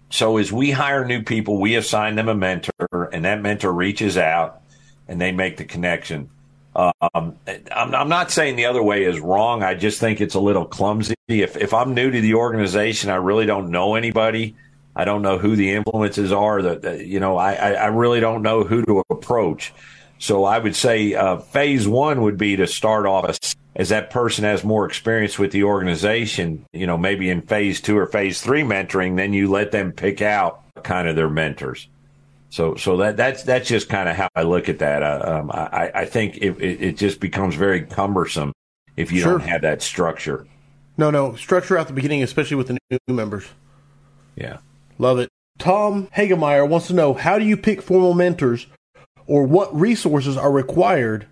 So as we hire new people, we assign them a mentor, and that mentor reaches out and they make the connection. Um, I'm, I'm, not saying the other way is wrong. I just think it's a little clumsy. If, if I'm new to the organization, I really don't know anybody. I don't know who the influences are. That you know, I, I really don't know who to approach. So I would say uh, phase one would be to start off as, as that person has more experience with the organization. You know, maybe in phase two or phase three mentoring, then you let them pick out kind of their mentors. So, so that that's that's just kind of how I look at that. Uh, um, I, I think it, it, it, just becomes very cumbersome if you sure. don't have that structure. No, no structure at the beginning, especially with the new members. Yeah, love it. Tom Hagemeyer wants to know how do you pick formal mentors, or what resources are required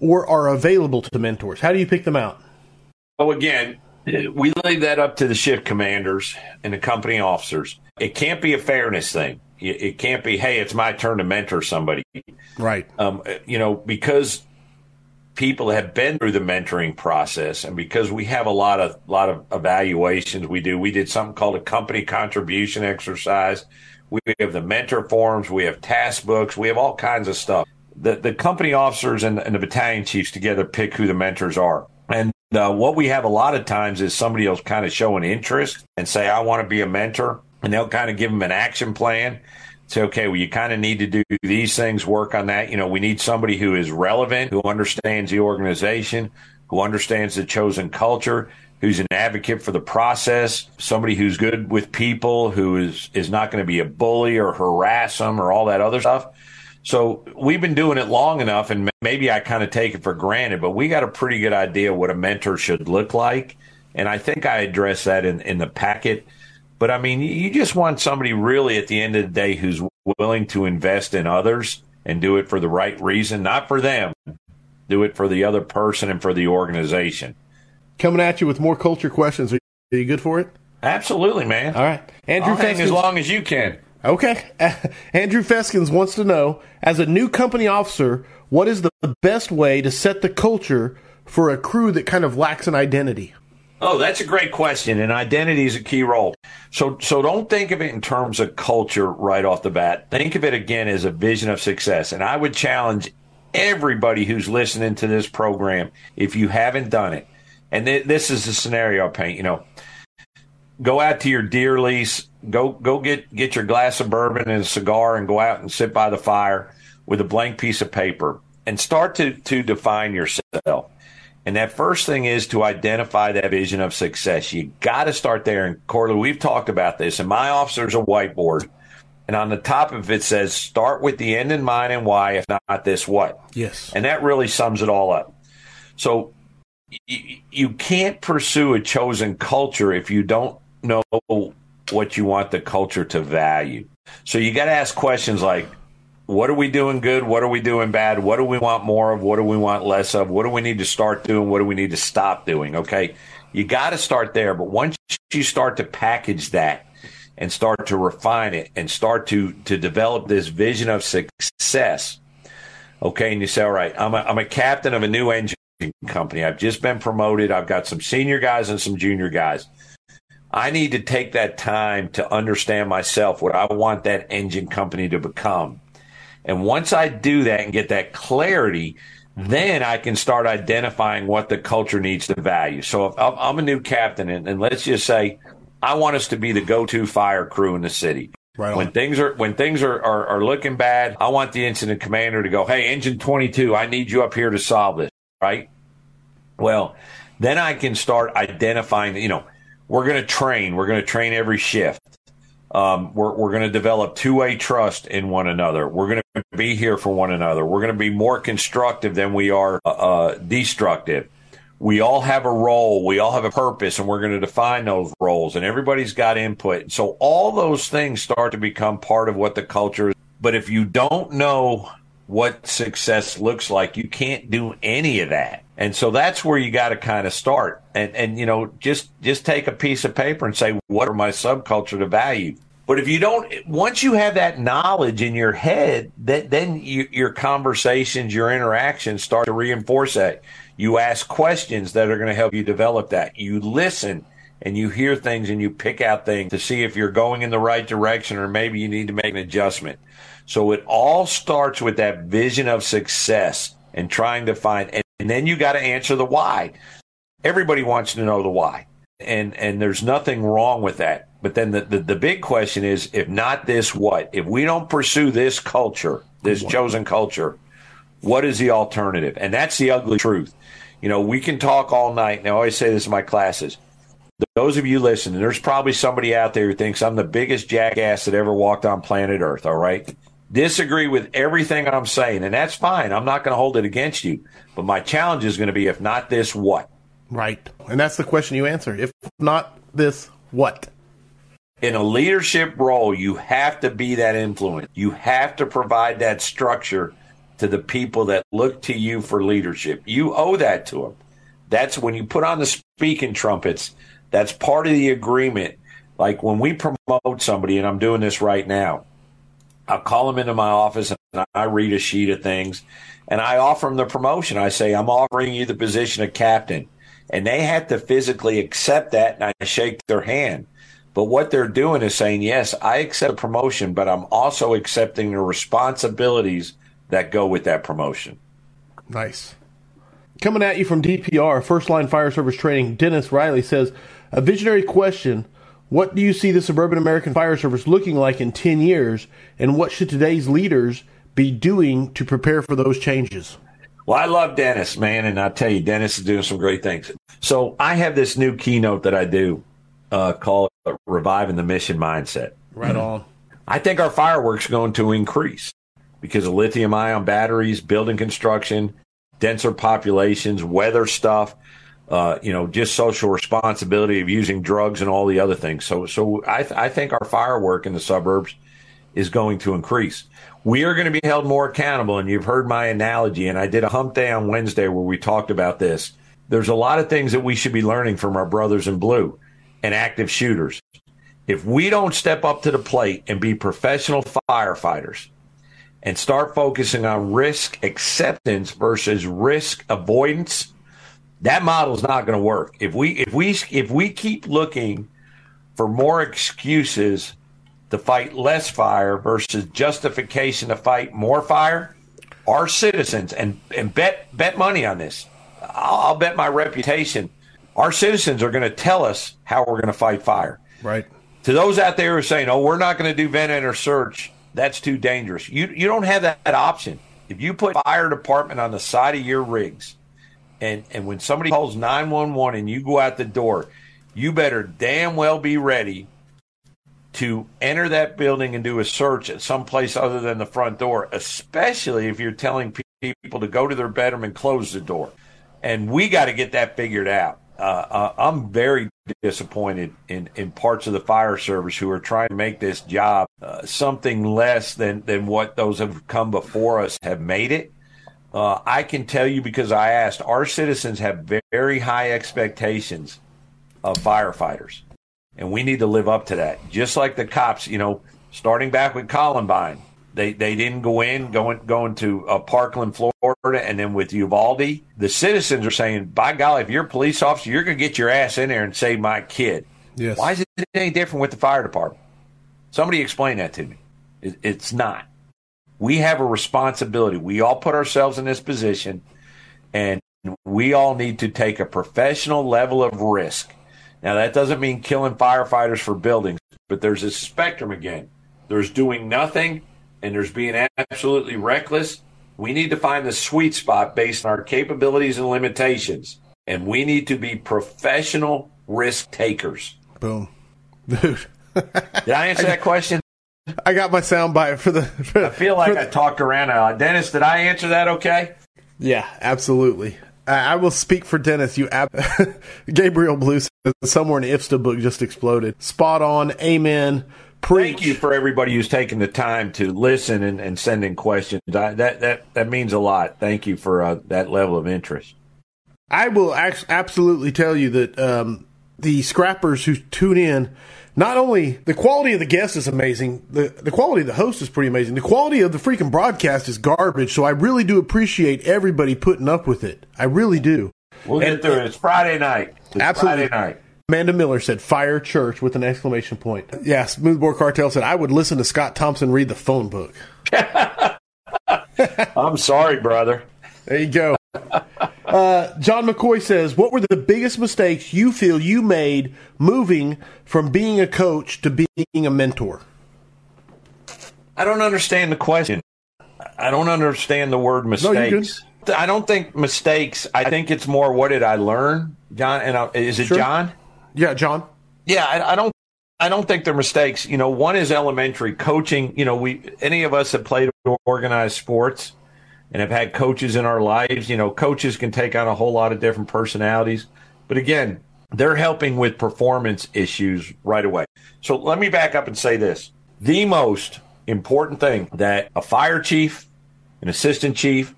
or are available to mentors? How do you pick them out? Oh, again, we leave that up to the shift commanders and the company officers. It can't be a fairness thing. It can't be, hey, it's my turn to mentor somebody. Right. Um, you know, because people have been through the mentoring process and because we have a lot of lot of evaluations we do we did something called a company contribution exercise we have the mentor forms we have task books we have all kinds of stuff the the company officers and, and the battalion chiefs together pick who the mentors are and uh, what we have a lot of times is somebody will kind of show an interest and say i want to be a mentor and they'll kind of give them an action plan. say, okay, well, you kind of need to do these things, work on that. You know, we need somebody who is relevant, who understands the organization, who understands the chosen culture, who's an advocate for the process, somebody who's good with people, who is, is not going to be a bully or harass them or all that other stuff. So we've been doing it long enough, and maybe I kind of take it for granted, but we got a pretty good idea what a mentor should look like. And I think I addressed that in, in the packet. But I mean, you just want somebody really at the end of the day who's willing to invest in others and do it for the right reason, not for them, do it for the other person and for the organization. Coming at you with more culture questions. Are you good for it? Absolutely, man. All right. Andrew I'll hang as long as you can. Okay. <laughs> Andrew Feskins wants to know as a new company officer, what is the best way to set the culture for a crew that kind of lacks an identity? Oh, that's a great question, and identity is a key role. So, so don't think of it in terms of culture right off the bat. Think of it again as a vision of success. And I would challenge everybody who's listening to this program, if you haven't done it, and th- this is the scenario I paint. You know, go out to your deer lease, go go get get your glass of bourbon and a cigar, and go out and sit by the fire with a blank piece of paper and start to to define yourself. And that first thing is to identify that vision of success. You got to start there. And Corley, we've talked about this. And my officer's a whiteboard. And on the top of it says, start with the end in mind and why, if not this, what? Yes. And that really sums it all up. So you, you can't pursue a chosen culture if you don't know what you want the culture to value. So you got to ask questions like, what are we doing good? What are we doing bad? What do we want more of? What do we want less of? What do we need to start doing? What do we need to stop doing? Okay. You got to start there. But once you start to package that and start to refine it and start to, to develop this vision of success, okay, and you say, all right, I'm a, I'm a captain of a new engine company. I've just been promoted. I've got some senior guys and some junior guys. I need to take that time to understand myself, what I want that engine company to become. And once I do that and get that clarity, then I can start identifying what the culture needs to value. So if I'm a new captain, and, and let's just say I want us to be the go-to fire crew in the city. Right when things are when things are, are, are looking bad, I want the incident commander to go, "Hey, engine 22, I need you up here to solve this." Right? Well, then I can start identifying. You know, we're going to train. We're going to train every shift. Um, we're we're going to develop two way trust in one another. We're going to be here for one another. We're going to be more constructive than we are uh, uh, destructive. We all have a role. We all have a purpose, and we're going to define those roles. And everybody's got input. So all those things start to become part of what the culture is. But if you don't know what success looks like, you can't do any of that. And so that's where you got to kind of start. And and you know, just just take a piece of paper and say, what are my subculture to value? But if you don't, once you have that knowledge in your head, that then you, your conversations, your interactions start to reinforce that. You ask questions that are going to help you develop that. You listen and you hear things and you pick out things to see if you're going in the right direction or maybe you need to make an adjustment. So it all starts with that vision of success and trying to find, and, then you got to answer the why. Everybody wants to know the why. And, and there's nothing wrong with that but then the, the, the, big question is if not this, what? If we don't pursue this culture, this chosen culture, what is the alternative? And that's the ugly truth. You know, we can talk all night, and I always say this in my classes. Those of you listening, there's probably somebody out there who thinks I'm the biggest jackass that ever walked on planet Earth, all right? Disagree with everything I'm saying, and that's fine. I'm not going to hold it against you. But my challenge is going to be if not this, what? Right. And that's the question you answer. If not this, what? in a leadership role, you have to be that influence. You have to provide that structure to the people that look to you for leadership. You owe that to them. That's when you put on the speaking trumpets. That's part of the agreement. Like when we promote somebody, and I'm doing this right now, I'll call them into my office and I read a sheet of things and I offer them the promotion. I say, I'm offering you the position of captain. And they have to physically accept that and I shake their hand. But what they're doing is saying, yes, I accept the promotion, but I'm also accepting the responsibilities that go with that promotion. Nice. Coming at you from DPR, First Line Fire Service Training, Dennis Riley says, a visionary question What do you see the suburban American fire service looking like in 10 years? And what should today's leaders be doing to prepare for those changes? Well, I love Dennis, man. And I tell you, Dennis is doing some great things. So I have this new keynote that I do uh, called Reviving the Mission Mindset. Right on. I think our fireworks are going to increase because of lithium ion batteries, building construction, denser populations, weather stuff, uh, you know, just social responsibility of using drugs and all the other things. So, so I, th- I think our firework in the suburbs is going to increase. We are going to be held more accountable. And you've heard my analogy. And I did a hump day on Wednesday where we talked about this. There's a lot of things that we should be learning from our brothers in blue and active shooters. If we don't step up to the plate and be professional firefighters and start focusing on risk acceptance versus risk avoidance, that model is not going to work. If we if we if we keep looking for more excuses to fight less fire versus justification to fight more fire, our citizens and and bet bet money on this. I'll, I'll bet my reputation. Our citizens are going to tell us how we're going to fight fire. Right. To those out there who are saying, "Oh, we're not going to do vent enter search," that's too dangerous. You you don't have that, that option. If you put fire department on the side of your rigs, and and when somebody calls nine one one and you go out the door, you better damn well be ready to enter that building and do a search at some place other than the front door, especially if you're telling people to go to their bedroom and close the door. And we got to get that figured out. Uh, uh, I'm very disappointed in, in parts of the fire service who are trying to make this job uh, something less than, than what those have come before us have made it. Uh, I can tell you because I asked, our citizens have very high expectations of firefighters, and we need to live up to that. Just like the cops, you know, starting back with Columbine, they they didn't go in going going to uh, Parkland, Florida, and then with Uvalde, the citizens are saying, "By golly, if you're a police officer, you're going to get your ass in there and save my kid." Yes. Why is it any different with the fire department? Somebody explain that to me. It, it's not. We have a responsibility. We all put ourselves in this position, and we all need to take a professional level of risk. Now, that doesn't mean killing firefighters for buildings, but there's a spectrum again. There's doing nothing, and there's being absolutely reckless. We need to find the sweet spot based on our capabilities and limitations, and we need to be professional risk takers. Boom. Dude. Did I answer that question? I got my soundbite for the. For, I feel like I talked around. Uh, Dennis, did I answer that okay? Yeah, absolutely. I, I will speak for Dennis. You, ab- <laughs> Gabriel Blue says somewhere in the IFSTA book just exploded. Spot on. Amen. Preach. Thank you for everybody who's taking the time to listen and, and send in questions. I, that that that means a lot. Thank you for uh, that level of interest. I will absolutely tell you that um, the scrappers who tune in not only the quality of the guest is amazing, the, the quality of the host is pretty amazing. The quality of the freaking broadcast is garbage. So I really do appreciate everybody putting up with it. I really do. We'll get through it. It's Friday night. It's Absolutely. Friday night. Amanda Miller said, Fire Church with an exclamation point. Yeah, Smoothbore Cartel said, I would listen to Scott Thompson read the phone book. <laughs> I'm sorry, brother. There you go. <laughs> Uh, John McCoy says, What were the biggest mistakes you feel you made moving from being a coach to being a mentor? I don't understand the question. I don't understand the word mistakes. I don't think mistakes. I think it's more what did I learn, John? And I, is it Sure. John? Yeah, John. Yeah, I, I don't. I don't think they're mistakes. You know, one is elementary coaching. You know, we any of us that played organized sports and have had coaches in our lives. You know, coaches can take on a whole lot of different personalities, but again, they're helping with performance issues right away. So let me back up and say this: the most important thing that a fire chief, an assistant chief,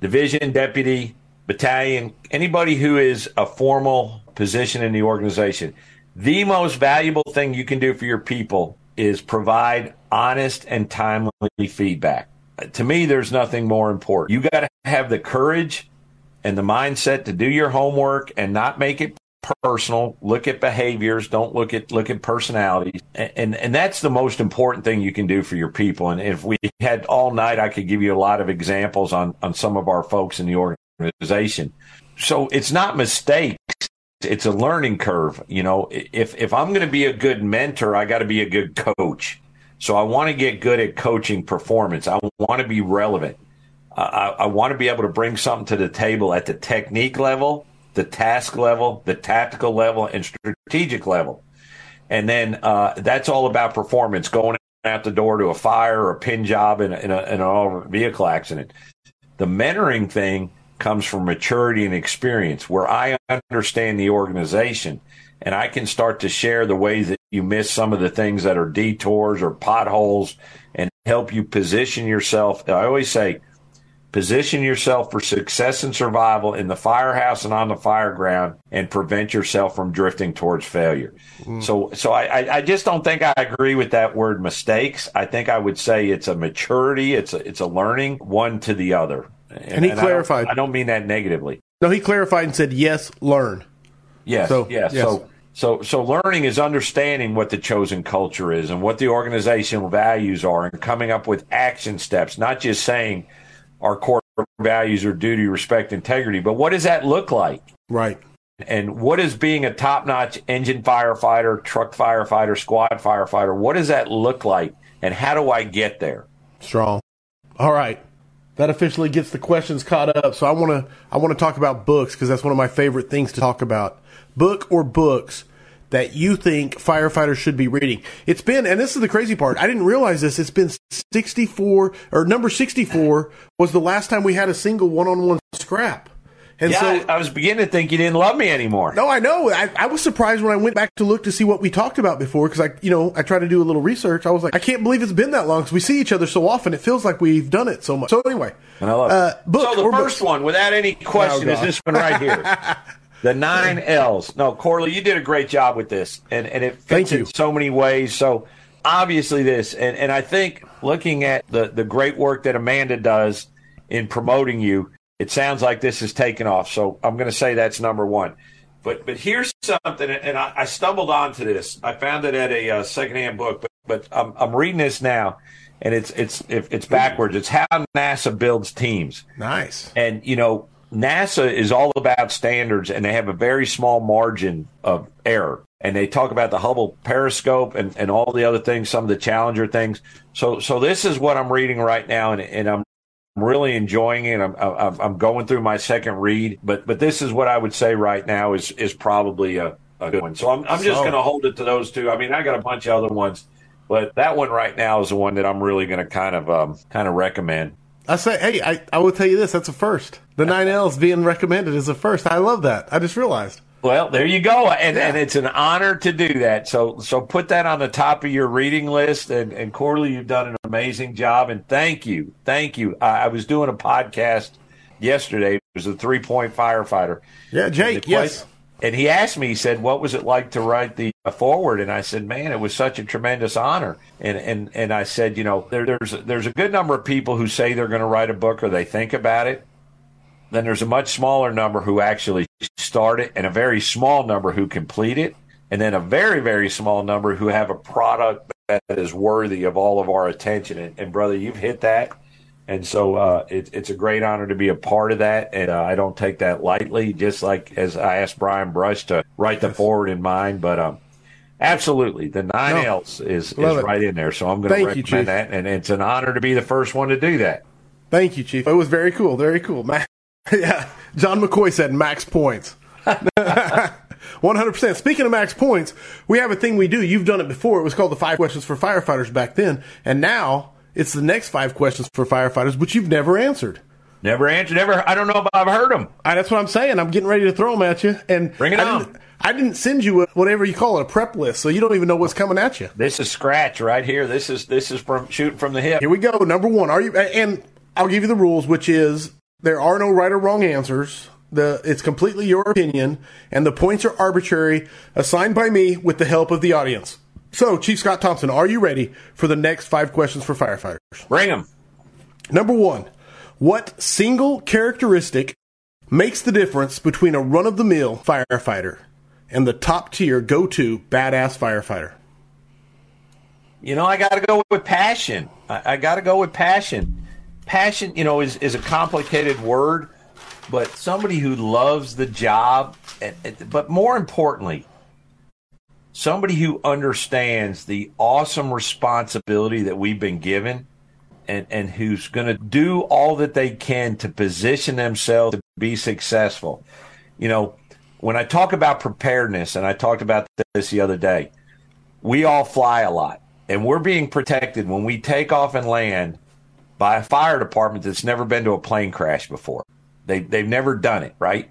division deputy, battalion, anybody who is a formal position in the organization, the most valuable thing you can do for your people is provide honest and timely feedback. To me, there's nothing more important. You got to have the courage and the mindset to do your homework and not make it personal. Look at behaviors. Don't look at look at personalities. And, and and that's the most important thing you can do for your people. And if we had all night, I could give you a lot of examples on on some of our folks in the organization. So it's not mistakes. it's a learning curve. You know, if if I'm going to be a good mentor, I got to be a good coach. So I want to get good at coaching performance. I want to be relevant. I, I want to be able to bring something to the table at the technique level, the task level, the tactical level, and strategic level. And then uh, that's all about performance, going out the door to a fire or a pin job in, a, in, a, in an all vehicle accident. The mentoring thing comes from maturity and experience, where I understand the organization and I can start to share the ways that you miss some of the things that are detours or potholes and help you position yourself. I always say, position yourself for success and survival in the firehouse and on the fire ground and prevent yourself from drifting towards failure. Mm. So, so I, I just don't think I agree with that word mistakes. I think I would say it's a maturity. It's a, it's a learning one to the other. And, and he and clarified. I don't, I don't mean that negatively. No, he clarified and said, yes, learn. Yes. So, yes. yes. So, so, so learning is understanding what the chosen culture is and what the organizational values are and coming up with action steps, not just saying our core values are duty, respect, integrity, but what does that look like? Right. And what is being a top notch engine firefighter, truck firefighter, squad firefighter? What does that look like? And how do I get there? Strong. All right that officially gets the questions caught up. So I want to I want to talk about books because that's one of my favorite things to talk about. Book or books that you think firefighters should be reading. It's been, and this is the crazy part. I didn't realize this. It's been 64 or number 64 was the last time we had a single one-on-one scrap. And yeah, so I, was beginning to think you didn't love me anymore. No, I know. I, I was surprised when I went back to look to see what we talked about before because I, you know, I tried to do a little research. I was like, I can't believe it's been that long because we see each other so often. It feels like we've done it so much. So anyway, and I love uh, book so the first one, without any question, oh, is this one right here. <laughs> the nine L's. No, Corley, you did a great job with this, and and it fits in so many ways. So obviously this, and and I think looking at the the great work that Amanda does in promoting you it sounds like this is taking off. So I'm going to say that's number one. But but here's something, and I, I stumbled onto this. I found it at a uh, secondhand book, but but I'm, I'm reading this now, and it's it's it's backwards. It's how NASA builds teams. Nice. And you know, NASA is all about standards, and they have a very small margin of error. And they talk about the Hubble periscope and, and all the other things, some of the Challenger things. So so this is what I'm reading right now, and, and I'm I'm really enjoying it. I'm, I'm, I'm going through my second read, but but this is what I would say right now is is probably a, a good one. So I'm I'm just going to hold it to those two. I mean, I got a bunch of other ones, but that one right now is the one that I'm really going to kind of um, kind of recommend. I say, hey, I, I will tell you this. That's a first. The nine L's being recommended is a first. I love that. I just realized. Well, there you go, and yeah. and it's an honor to do that. So so put that on the top of your reading list. And and Corley, you've done an amazing job, and thank you, thank you. I, I was doing a podcast yesterday. It was a three point firefighter. Yeah, Jake. yes. And he asked me, he said, "What was it like to write the uh, foreword?" And I said, "Man, it was such a tremendous honor." And and and I said, you know, there, there's there's a good number of people who say they're going to write a book or they think about it then there's a much smaller number who actually start it and a very small number who complete it and then a very very small number who have a product that is worthy of all of our attention and, and brother you've hit that and so uh, it, it's a great honor to be a part of that and uh, i don't take that lightly just like as i asked brian brush to write the foreword in mind but um, absolutely the nine no, L's is, is right in there so i'm going to recommend you, that and it's an honor to be the first one to do that Thank you, Chief. It was very cool. Very cool. Man, <laughs> yeah, John McCoy said max points. <laughs> 100%. Speaking of max points, we have a thing we do. You've done it before. It was called the five questions for firefighters back then. And now it's the next five questions for firefighters, which you've never answered. Never answered. Never. I don't know if I've heard them. I, that's what I'm saying. I'm getting ready to throw them at you. And bring it I on. Didn't, I didn't send you a, whatever you call it, a prep list, so you don't even know what's coming at you. This is scratch right here. This is this is from shooting from the hip. Here we go. Number one. Are you? And I'll give you the rules, which is there are no right or wrong answers. The, it's completely your opinion, and the points are arbitrary, assigned by me with the help of the audience. So, Chief Scott Thompson, are you ready for the next five questions for firefighters? Bring them. Number one What single characteristic makes the difference between a run of the mill firefighter and the top tier go to badass firefighter? You know, I got to go with passion. I, I got to go with passion passion, you know, is, is a complicated word, but somebody who loves the job, but more importantly, somebody who understands the awesome responsibility that we've been given and, and who's going to do all that they can to position themselves to be successful. You know, when I talk about preparedness, and I talked about this the other day, we all fly a lot and we're being protected when we take off and land by a fire department that's never been to a plane crash before. They, they've never done it, right?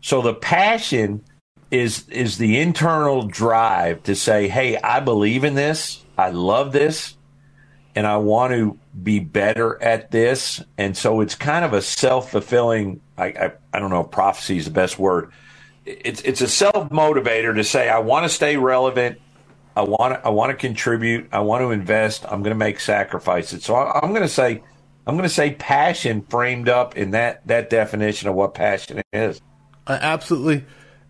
So the passion is is the internal drive to say, "Hey, I believe in this. I love this, and I want to be better at this." And so it's kind of a self fulfilling. I, I I don't know if prophecy is the best word. It's it's a self motivator to say, "I want to stay relevant. I want to, I want to contribute. I want to invest. I'm going to make sacrifices." So I, I'm going to say. I'm going to say passion framed up in that that definition of what passion is. Uh, absolutely.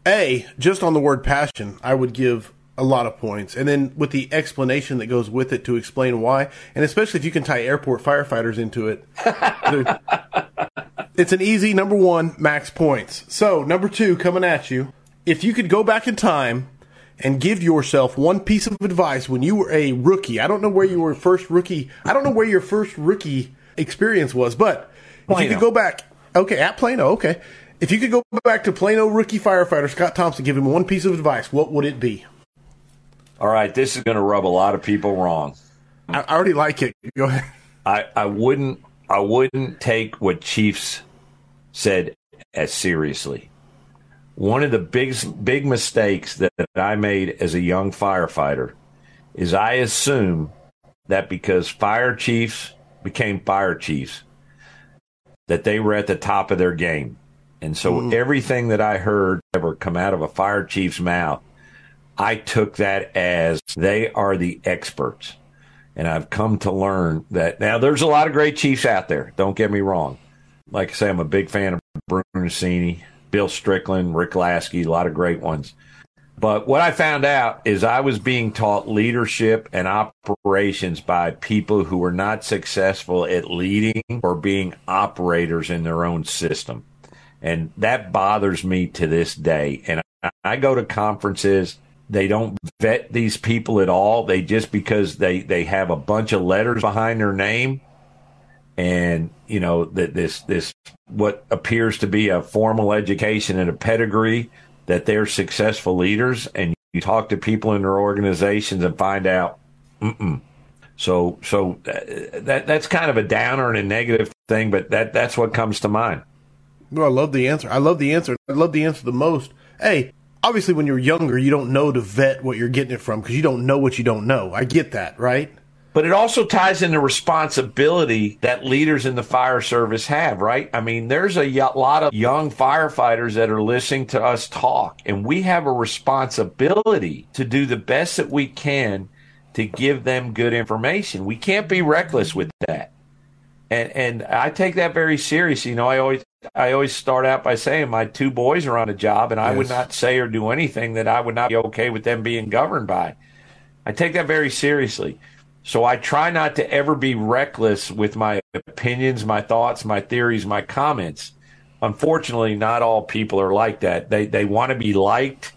A, just on the word passion, I would give a lot of points. And then with the explanation that goes with it to explain why, and especially if you can tie airport firefighters into it, <laughs> it's an easy number one max points. So, number two coming at you. If you could go back in time and give yourself one piece of advice when you were a rookie, I don't know where you were first rookie, I don't know where your first rookie experience was, but Plano. if you could go back, okay, at Plano, okay. If you could go back to Plano rookie firefighter Scott Thompson, give him one piece of advice, what would it be? All right, this is going to rub a lot of people wrong. I, I already like it. Go ahead. I, I wouldn't I wouldn't take what Chiefs said as seriously. One of the big big mistakes that, that I made as a young firefighter is I assumed that because fire chiefs became fire chiefs that they were at the top of their game. And so mm. everything that I heard ever come out of a fire chief's mouth, I took that as they are the experts. And I've come to learn that now there's a lot of great chiefs out there. Don't get me wrong. Like I say, I'm a big fan of Brunacini, Bill Strickland, Rick Lasky, a lot of great ones. But what I found out is I was being taught leadership and operations by people who were not successful at leading or being operators in their own system. And that bothers me to this day. And I go to conferences, they don't vet these people at all. They just because they, they have a bunch of letters behind their name and, you know, that this, this, what appears to be a formal education and a pedigree that they're successful leaders. And you talk to people in their organizations and find out, mm So, so uh, that that's kind of a downer and a negative thing, but that that's what comes to mind. I love the answer. I love the answer. I love the answer the most. Hey, obviously, when you're younger, you don't know to vet what you're getting it from because you don't know what you don't know. I get that, right? But it also ties into responsibility that leaders in the fire service have, right? I mean, there's a lot of young firefighters that are listening to us talk, and we have a responsibility to do the best that we can to give them good information. We can't be reckless with that. And and I take that very serious. You know, I always I always start out by saying my two boys are on a job, and I would not say or do anything that I would not be okay with them being governed by. I take that very seriously. So I try not to ever be reckless with my opinions, my thoughts, my theories, my comments. Unfortunately, not all people are like that. They they want to be liked,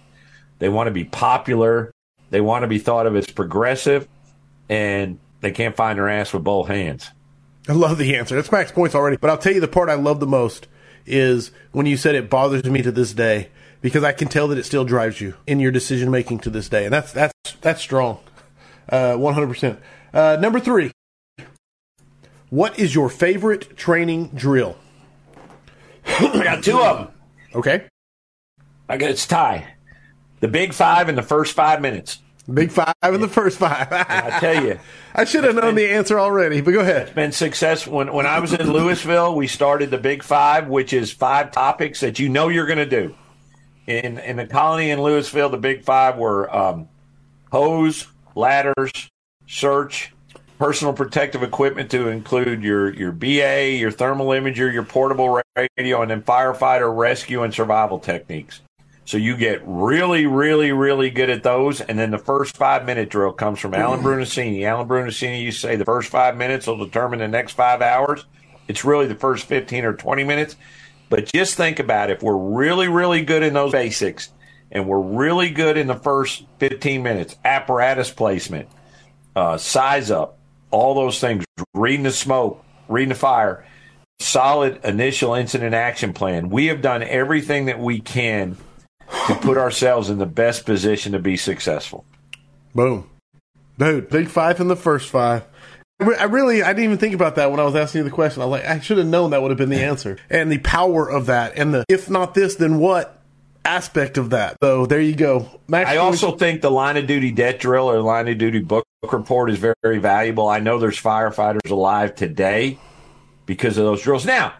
they want to be popular, they want to be thought of as progressive, and they can't find their ass with both hands. I love the answer. That's max points already. But I'll tell you the part I love the most is when you said it bothers me to this day because I can tell that it still drives you in your decision making to this day, and that's that's that's strong, uh, one hundred percent. Uh, number three, what is your favorite training drill? I got two of them. Okay, I got it's tie. The big five in the first five minutes. Big five in the first five. I tell you, <laughs> I should have known been, the answer already. But go ahead. It's been successful. When when I was in Louisville, we started the Big Five, which is five topics that you know you're going to do. In in the colony in Louisville, the Big Five were um, hose, ladders, search, personal protective equipment to include your your BA, your thermal imager, your portable radio, and then firefighter rescue and survival techniques. So you get really, really, really good at those. And then the first five minute drill comes from Alan mm. Brunacini. Alan Brunacini, you say the first five minutes will determine the next five hours. It's really the first 15 or 20 minutes. But just think about it. if we're really, really good in those basics and we're really good in the first 15 minutes, apparatus placement, uh, size up, all those things, reading the smoke, reading the fire, solid initial incident action plan. We have done everything that we can to put ourselves in the best position to be successful. Boom. Dude, big five in the first five. I really, I didn't even think about that when I was asking you the question. I was like, I should have known that would have been the answer. <laughs> And the power of that, and the if not this, then what aspect of that. So there you go. Max I also think the line of duty debt drill or line of duty book report is very, very valuable. I know there's firefighters alive today because of those drills. Now,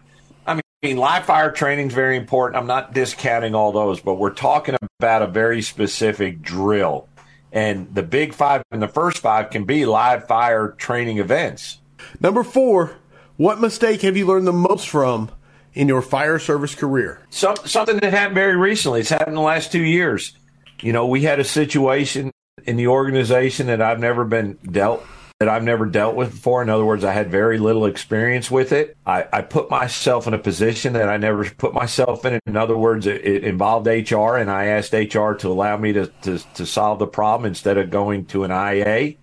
live fire training is very important. I'm not discounting all those, but we're talking about a very specific drill and the big five and the first five can be live fire training events. Number four, what mistake have you learned the most from in your fire service career? Some, something that happened very recently. It's happened in the last two years. You know, we had a situation in the organization that I've never been dealt that I've never dealt with before. In other words, I had very little experience with it. I, I put myself in a position that I never put myself in. In other words, it, it involved HR, and I asked HR to allow me to, to, to solve the problem instead of going to an IA.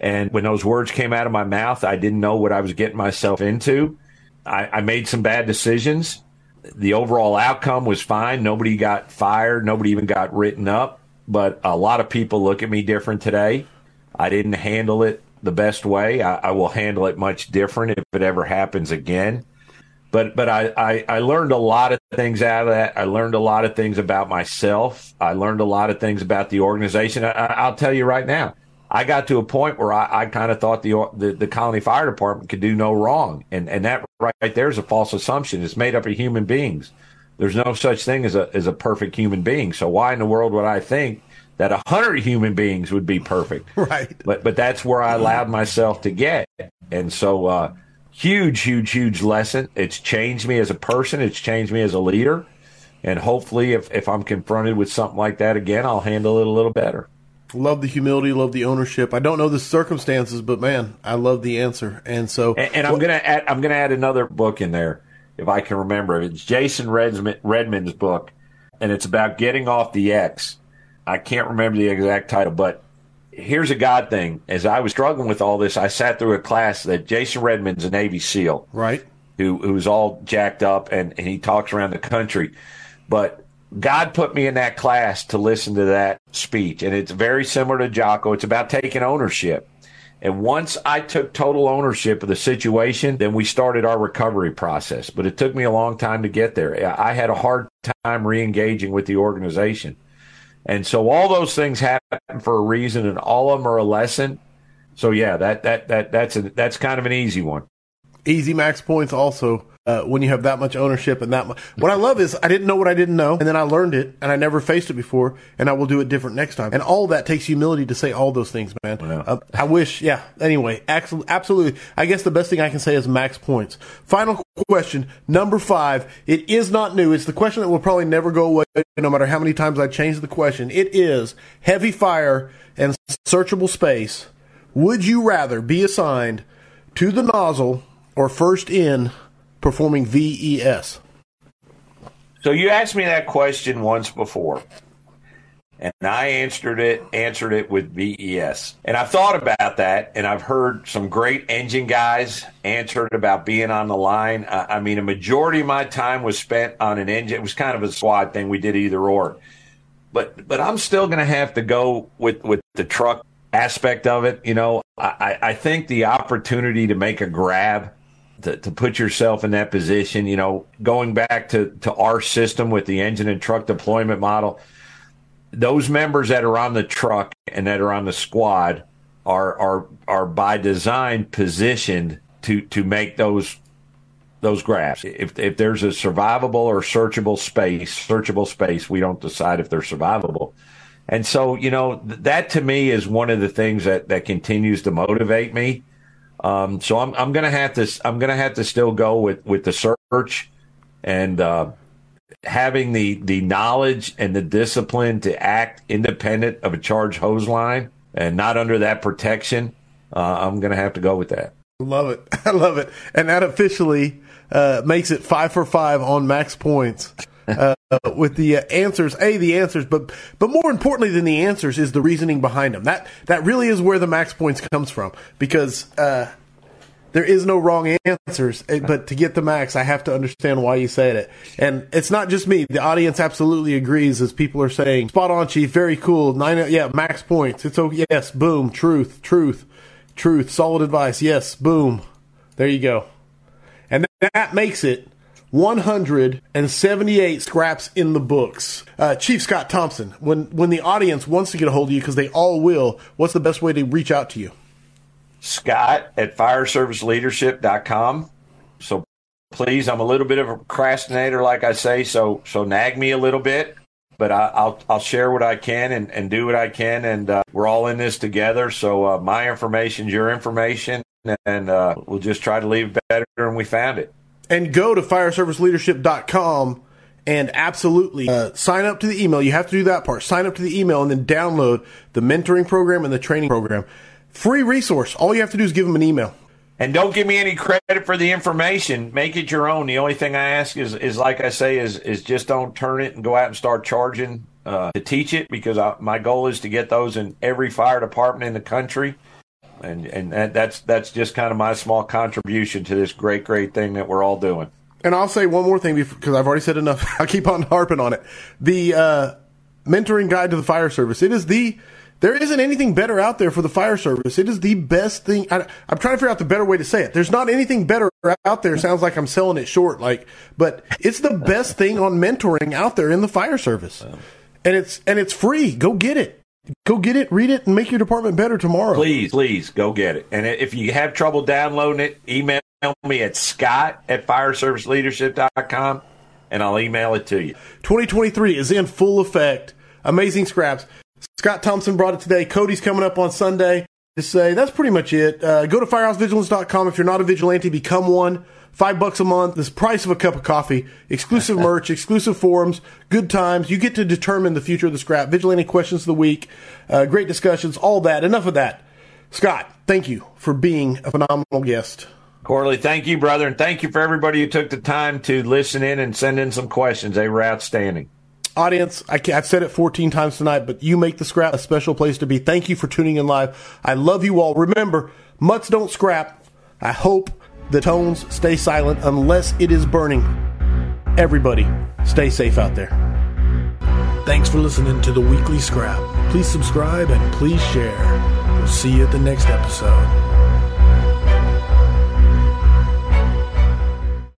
And when those words came out of my mouth, I didn't know what I was getting myself into. I, I made some bad decisions. The overall outcome was fine. Nobody got fired. Nobody even got written up. But a lot of people look at me different today. I didn't handle it the best way. I, I, will handle it much different if it ever happens again. But but I, I, I learned a lot of things out of that. I learned a lot of things about myself. I learned a lot of things about the organization. I, will tell you right now, I got to a point where I, I kind of thought the, the, the Colony Fire Department could do no wrong, and and that right there is a false assumption. It's made up of human beings. There's no such thing as a as a perfect human being. So why in the world would I think that a hundred human beings would be perfect. <laughs> Right. But but that's where I allowed myself to get. And so uh, huge, huge, huge lesson. It's changed me as a person. It's changed me as a leader. And hopefully if, if I'm confronted with something like that again, I'll handle it a little better. Love the humility, love the ownership. I don't know the circumstances, but man, I love the answer. And so And, and I'm gonna add I'm gonna add another book in there if I can remember. It. It's Jason Redman's book, and it's about getting off the X I can't remember the exact title, but here's a God thing. As I was struggling with all this, I sat through a class that Jason Redman's a Navy SEAL, right? Who who's all jacked up and, and he talks around the country, but God put me in that class to listen to that speech, and it's very similar to Jocko. It's about taking ownership. And once I took total ownership of the situation, then we started our recovery process. But it took me a long time to get there. I had a hard time re engaging with the organization. And so all those things happen for a reason, and all of them are a lesson. So yeah, that that that that's a, that's kind of an easy one. Easy max points also uh, when you have that much ownership and that much. What I love is I didn't know what I didn't know, and then I learned it, and I never faced it before, and I will do it different next time. And all that takes humility to say all those things, man. Yeah. Uh, I wish, yeah. Anyway, absolutely. I guess the best thing I can say is max points. Final question, number five. It is not new. It's the question that will probably never go away, no matter how many times I change the question. It is heavy fire and searchable space. Would you rather be assigned to the nozzle or first in performing VES? So you asked me that question once before. And I answered it answered it with VES. And I've thought about that and I've heard some great engine guys answer it about being on the line. I, I mean a majority of my time was spent on an engine. It was kind of a SWAT thing. We did either or. But but I'm still gonna have to go with, with the truck aspect of it. You know, I, I think the opportunity to make a grab to, to put yourself in that position. You know, going back to, to our system with the engine and truck deployment model, those members that are on the truck and that are on the squad are are are by design positioned to to make those those graphs. If if there's a survivable or searchable space, searchable space, we don't decide if they're survivable. And so, you know, that to me is one of the things that that continues to motivate me um, so I'm I'm gonna have to I'm gonna have to still go with with the search and uh, having the the knowledge and the discipline to act independent of a charged hose line and not under that protection. Uh, I'm gonna have to go with that. Love it. <laughs> I love it. And that officially uh, makes it five for five on max points. Uh, with the uh, answers, a the answers, but but more importantly than the answers is the reasoning behind them. That that really is where the max points comes from because uh, there is no wrong answers. Eh, but to get the max, I have to understand why you said it, and it's not just me. The audience absolutely agrees, as people are saying, "Spot on, Chief. Very cool. Nine, yeah, max points. It's okay. Yes, boom. Truth, truth, truth. Solid advice. Yes, boom. There you go, and that makes it 178 scraps in the books. Uh, Chief Scott Thompson, when when the audience wants to get a hold of you, because they all will, what's the best way to reach out to you? Scott at fireserviceleadership.com. So please, I'm a little bit of a procrastinator, like I say, so so nag me a little bit, but I, will I'll share what I can and, and do what I can, and uh, we're all in this together. So uh, my information is your information, and uh, we'll just try to leave better than we found it and go to fireserviceleadership.com and absolutely uh, sign up to the email. You have to do that part. Sign up to the email and then download the mentoring program and the training program. Free resource. All you have to do is give them an email. And don't give me any credit for the information. Make it your own. The only thing I ask is, is like I say, is is just don't turn it and go out and start charging uh, to teach it because I, my goal is to get those in every fire department in the country and and that, that's that's just kind of my small contribution to this great great thing that we're all doing. And I'll say one more thing because I've already said enough. <laughs> I'll keep on harping on it. The uh, mentoring guide to the fire service. It is the there isn't anything better out there for the fire service. It is the best thing. I, am trying to figure out the better way to say it. There's not anything better out there. Sounds like I'm selling it short, like, but it's the best thing on mentoring out there in the fire service, and it's and it's free. Go get it. Go get it, read it, and make your department better tomorrow. Please, please go get it. And if you have trouble downloading it, email me at scott at fireserviceleadership.com and I'll email it to you. 2023 is in full effect. Amazing scraps. Scott Thompson brought it today. Cody's coming up on Sunday to say that's pretty much it. Uh, go to firehousevigilance.com. If you're not a vigilante, become one five bucks a month, the price of a cup of coffee, exclusive <laughs> merch, exclusive forums, good times. You get to determine the future of the scrap. Vigilante questions of the week, uh, great discussions, all that. Enough of that. Scott, thank you for being a phenomenal guest. Corley, thank you, brother, and thank you for everybody who took the time to listen in and send in some questions. They were outstanding. Audience, I have said it 14 times tonight, but you make the scrap a special place to be. Thank you for tuning in live. I love you all. Remember, mutts don't scrap. I hope the tones stay silent unless it is burning. Everybody, stay safe out there. Thanks for listening to the weekly scrap. Please subscribe and please share. We'll see you at the next episode.